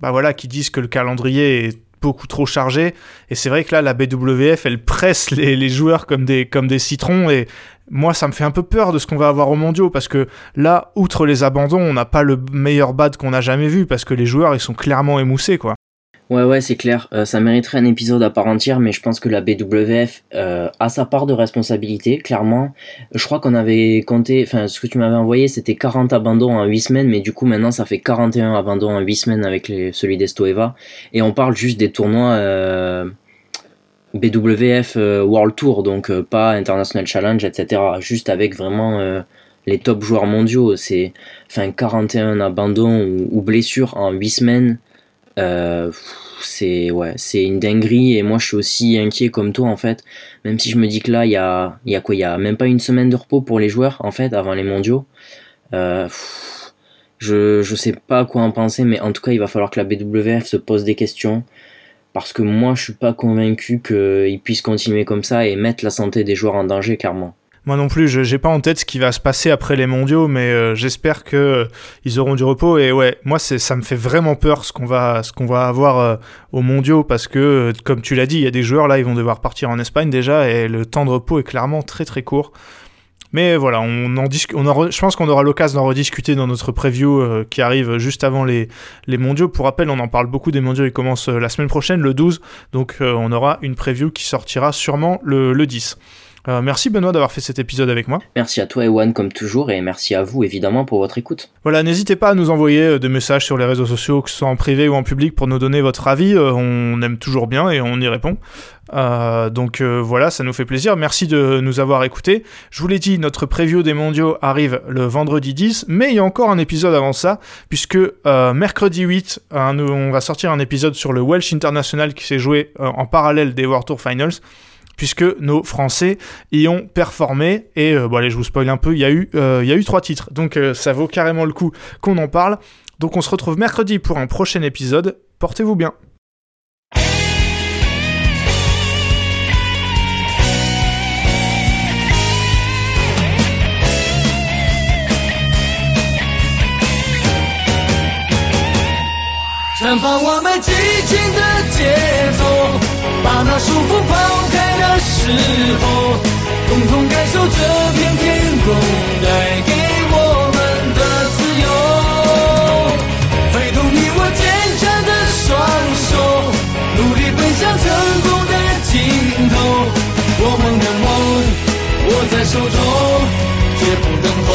bah voilà, qui disent que le calendrier est beaucoup trop chargé. Et c'est vrai que là, la BWF, elle presse les, joueurs comme des, comme des citrons. Et moi, ça me fait un peu peur de ce qu'on va avoir au mondiaux parce que là, outre les abandons, on n'a pas le meilleur bad qu'on a jamais vu parce que les joueurs, ils sont clairement émoussés, quoi. Ouais, ouais, c'est clair. Euh, ça mériterait un épisode à part entière, mais je pense que la BWF euh, a sa part de responsabilité, clairement. Je crois qu'on avait compté, enfin, ce que tu m'avais envoyé, c'était 40 abandons en 8 semaines, mais du coup, maintenant, ça fait 41 abandons en 8 semaines avec celui d'Estoeva. Et on parle juste des tournois euh, BWF World Tour, donc pas International Challenge, etc. Juste avec vraiment les top joueurs mondiaux. C'est, enfin, 41 abandons ou, ou blessures en 8 semaines. Euh, c'est ouais, c'est une dinguerie et moi je suis aussi inquiet comme toi en fait. Même si je me dis que là il y a, y a quoi, il y a même pas une semaine de repos pour les joueurs en fait avant les mondiaux. Euh, je je sais pas quoi en penser, mais en tout cas il va falloir que la BWF se pose des questions parce que moi je suis pas convaincu qu'ils puissent continuer comme ça et mettre la santé des joueurs en danger clairement. Moi non plus, je j'ai pas en tête ce qui va se passer après les mondiaux, mais euh, j'espère que euh, ils auront du repos. Et ouais, moi ça me fait vraiment peur ce qu'on va avoir euh, aux mondiaux parce que euh, comme tu l'as dit, il y a des joueurs là, ils vont devoir partir en Espagne déjà et le temps de repos est clairement très très court. Mais voilà, on en on je pense qu'on aura l'occasion d'en rediscuter dans notre preview qui arrive juste avant les, mondiaux. Pour rappel, on en parle beaucoup des mondiaux, ils commencent la semaine prochaine, le 12, donc on aura une preview qui sortira sûrement le 10. Euh, merci Benoît d'avoir fait cet épisode avec moi. Merci à toi Ewan comme toujours et merci à vous évidemment pour votre écoute. Voilà, n'hésitez pas à nous envoyer euh, des messages sur les réseaux sociaux, que ce soit en privé ou en public, pour nous donner votre avis. Euh, on aime toujours bien et on y répond. Euh, donc euh, voilà, ça nous fait plaisir. Merci de nous avoir écoutés. Je vous l'ai dit, notre preview des mondiaux arrive le vendredi 10, mais il y a encore un épisode avant ça, puisque euh, mercredi 8, euh, nous- on va sortir un épisode sur le Welsh International qui s'est joué en parallèle des World Tour Finals puisque nos Français y ont performé. Et euh, bon, allez, je vous spoil un peu, il y, a eu, euh, il y a eu trois titres, donc euh, ça vaut carrément le coup qu'on en parle. Donc on se retrouve mercredi pour un prochain épisode. Portez-vous bien. 绽放我们激情的节奏， 把那束缚抛开的时候，共同感受这片天空带给我们的自由。挥动你我坚强的双手，努力奔向成功的尽头。我们的梦握在手中，绝不等候。